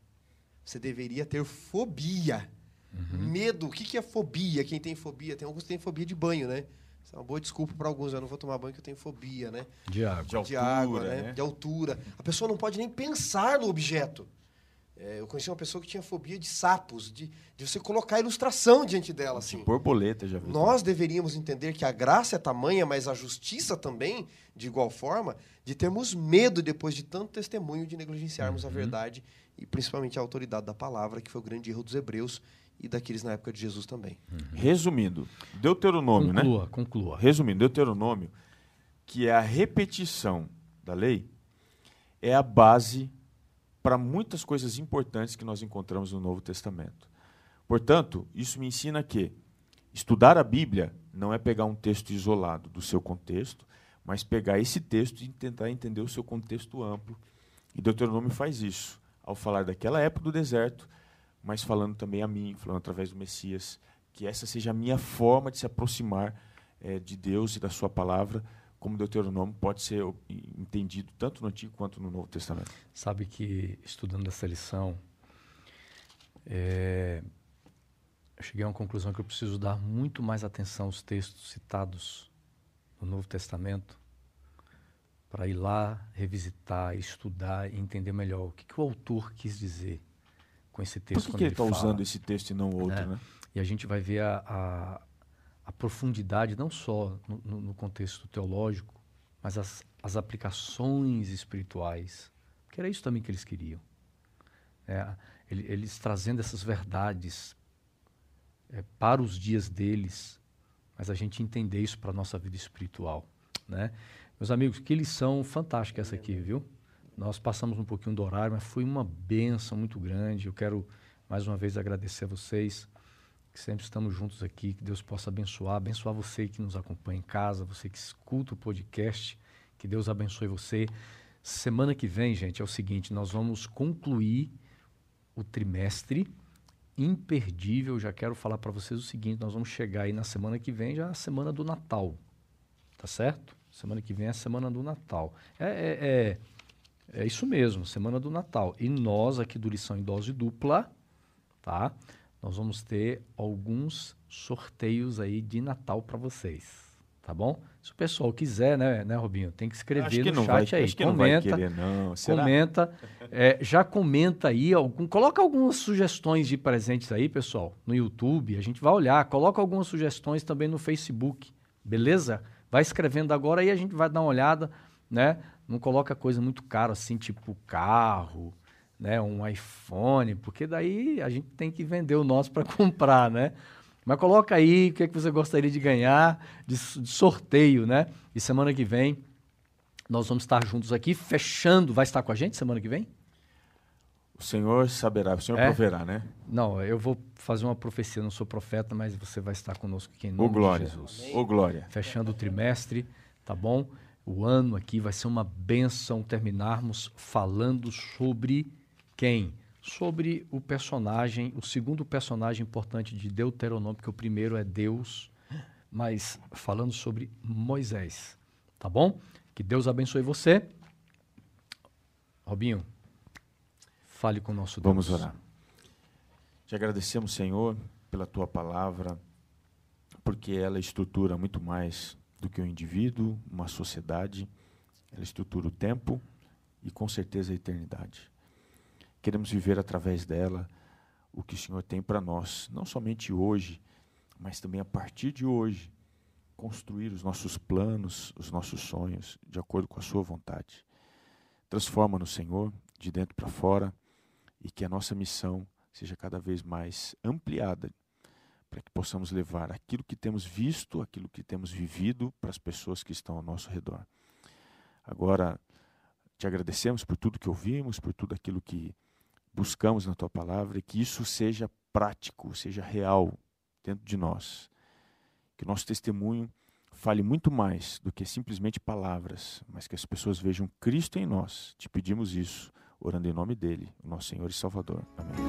Você deveria ter fobia Uhum. Medo, o que, que é fobia? Quem tem fobia? Tem alguns que têm fobia de banho, né? Isso é uma boa desculpa para alguns. Eu não vou tomar banho porque eu tenho fobia, né?
De água.
De, de altura, água, né? né? De altura. A pessoa não pode nem pensar no objeto. É, eu conheci uma pessoa que tinha fobia de sapos, de, de você colocar a ilustração diante dela. Assim.
De borboleta, já vi.
Nós deveríamos entender que a graça é tamanha, mas a justiça também, de igual forma, de termos medo depois de tanto testemunho de negligenciarmos uhum. a verdade e principalmente a autoridade da palavra, que foi o grande erro dos hebreus e daqueles na época de Jesus também.
Uhum. Resumindo, Deuteronômio,
conclua,
né?
Conclua, conclua.
Resumindo, Deuteronômio, que é a repetição da lei, é a base para muitas coisas importantes que nós encontramos no Novo Testamento. Portanto, isso me ensina que estudar a Bíblia não é pegar um texto isolado do seu contexto, mas pegar esse texto e tentar entender o seu contexto amplo. E Deuteronômio faz isso, ao falar daquela época do deserto, mas falando também a mim, falando através do Messias, que essa seja a minha forma de se aproximar é, de Deus e da Sua palavra, como Deuteronômio pode ser entendido tanto no Antigo quanto no Novo Testamento.
Sabe que, estudando essa lição, é, eu cheguei a uma conclusão que eu preciso dar muito mais atenção aos textos citados no Novo Testamento para ir lá, revisitar, estudar e entender melhor o que, que o autor quis dizer com esse texto.
Por que, que ele está usando esse texto e não outro, né? né?
E a gente vai ver a, a, a profundidade, não só no, no, contexto teológico, mas as, as aplicações espirituais. Que era isso também que eles queriam. É, eles trazendo essas verdades é, para os dias deles, mas a gente entender isso para a nossa vida espiritual. Né? Meus amigos, que lição fantástica essa aqui, viu? Nós passamos um pouquinho do horário, mas foi uma benção muito grande. Eu quero Mais uma vez agradecer a vocês, que sempre estamos juntos aqui, que Deus possa abençoar, abençoar você que nos acompanha em casa, você que escuta o podcast, que Deus abençoe você. Semana que vem, gente, é o seguinte, nós vamos concluir o trimestre imperdível. Já quero falar para vocês o seguinte: nós vamos chegar aí na semana que vem, já a semana do Natal. Tá certo? Semana que vem é a semana do Natal. É, é, é, é isso mesmo, semana do Natal. E nós aqui do Lição em Dose Dupla, tá? Nós vamos ter alguns sorteios aí de Natal para vocês tá bom? Se o pessoal quiser, né, né Robinho, tem que escrever que no chat
vai,
aí. comenta,
querer, não.
comenta, é, já comenta aí, algum, coloca algumas sugestões de presentes aí, pessoal, no YouTube, a gente vai olhar, coloca algumas sugestões também no Facebook, beleza? Vai escrevendo agora aí a gente vai dar uma olhada, né? Não coloca coisa muito cara assim, tipo carro, né, um iPhone, porque daí a gente tem que vender o nosso para comprar, né? Mas coloca aí o que, é que você gostaria de ganhar de, de, sorteio, né? E semana que vem nós vamos estar juntos aqui, fechando. Vai estar com a gente semana que vem?
O Senhor saberá, o Senhor é? proverá, né?
Não, eu vou fazer uma profecia, não sou profeta, mas você vai estar conosco aqui em nome
glória.
de Jesus.
Ô glória.
Fechando o trimestre, tá bom? O ano aqui vai ser uma benção terminarmos falando sobre quem? sobre o personagem, o segundo personagem importante de Deuteronômio, porque o primeiro é Deus, mas falando sobre Moisés. Tá bom? Que Deus abençoe você. Robinho, fale com o nosso
Deus. Vamos orar. Te agradecemos, Senhor, pela tua palavra, porque ela estrutura muito mais do que um indivíduo, uma sociedade. Ela estrutura o tempo e, com certeza, a eternidade. Queremos viver através dela o que o Senhor tem para nós, não somente hoje, mas também a partir de hoje, construir os nossos planos, os nossos sonhos, de acordo com a Sua vontade. Transforma-nos, Senhor, de dentro para fora, e que a nossa missão seja cada vez mais ampliada, para que possamos levar aquilo que temos visto, aquilo que temos vivido para as pessoas que estão ao nosso redor. Agora, te agradecemos por tudo que ouvimos, por tudo aquilo que buscamos na tua palavra e que isso seja prático, seja real dentro de nós. Que o nosso testemunho fale muito mais do que simplesmente palavras, mas que as pessoas vejam Cristo em nós. Te pedimos isso, orando em nome dele, o nosso Senhor e Salvador. Amém.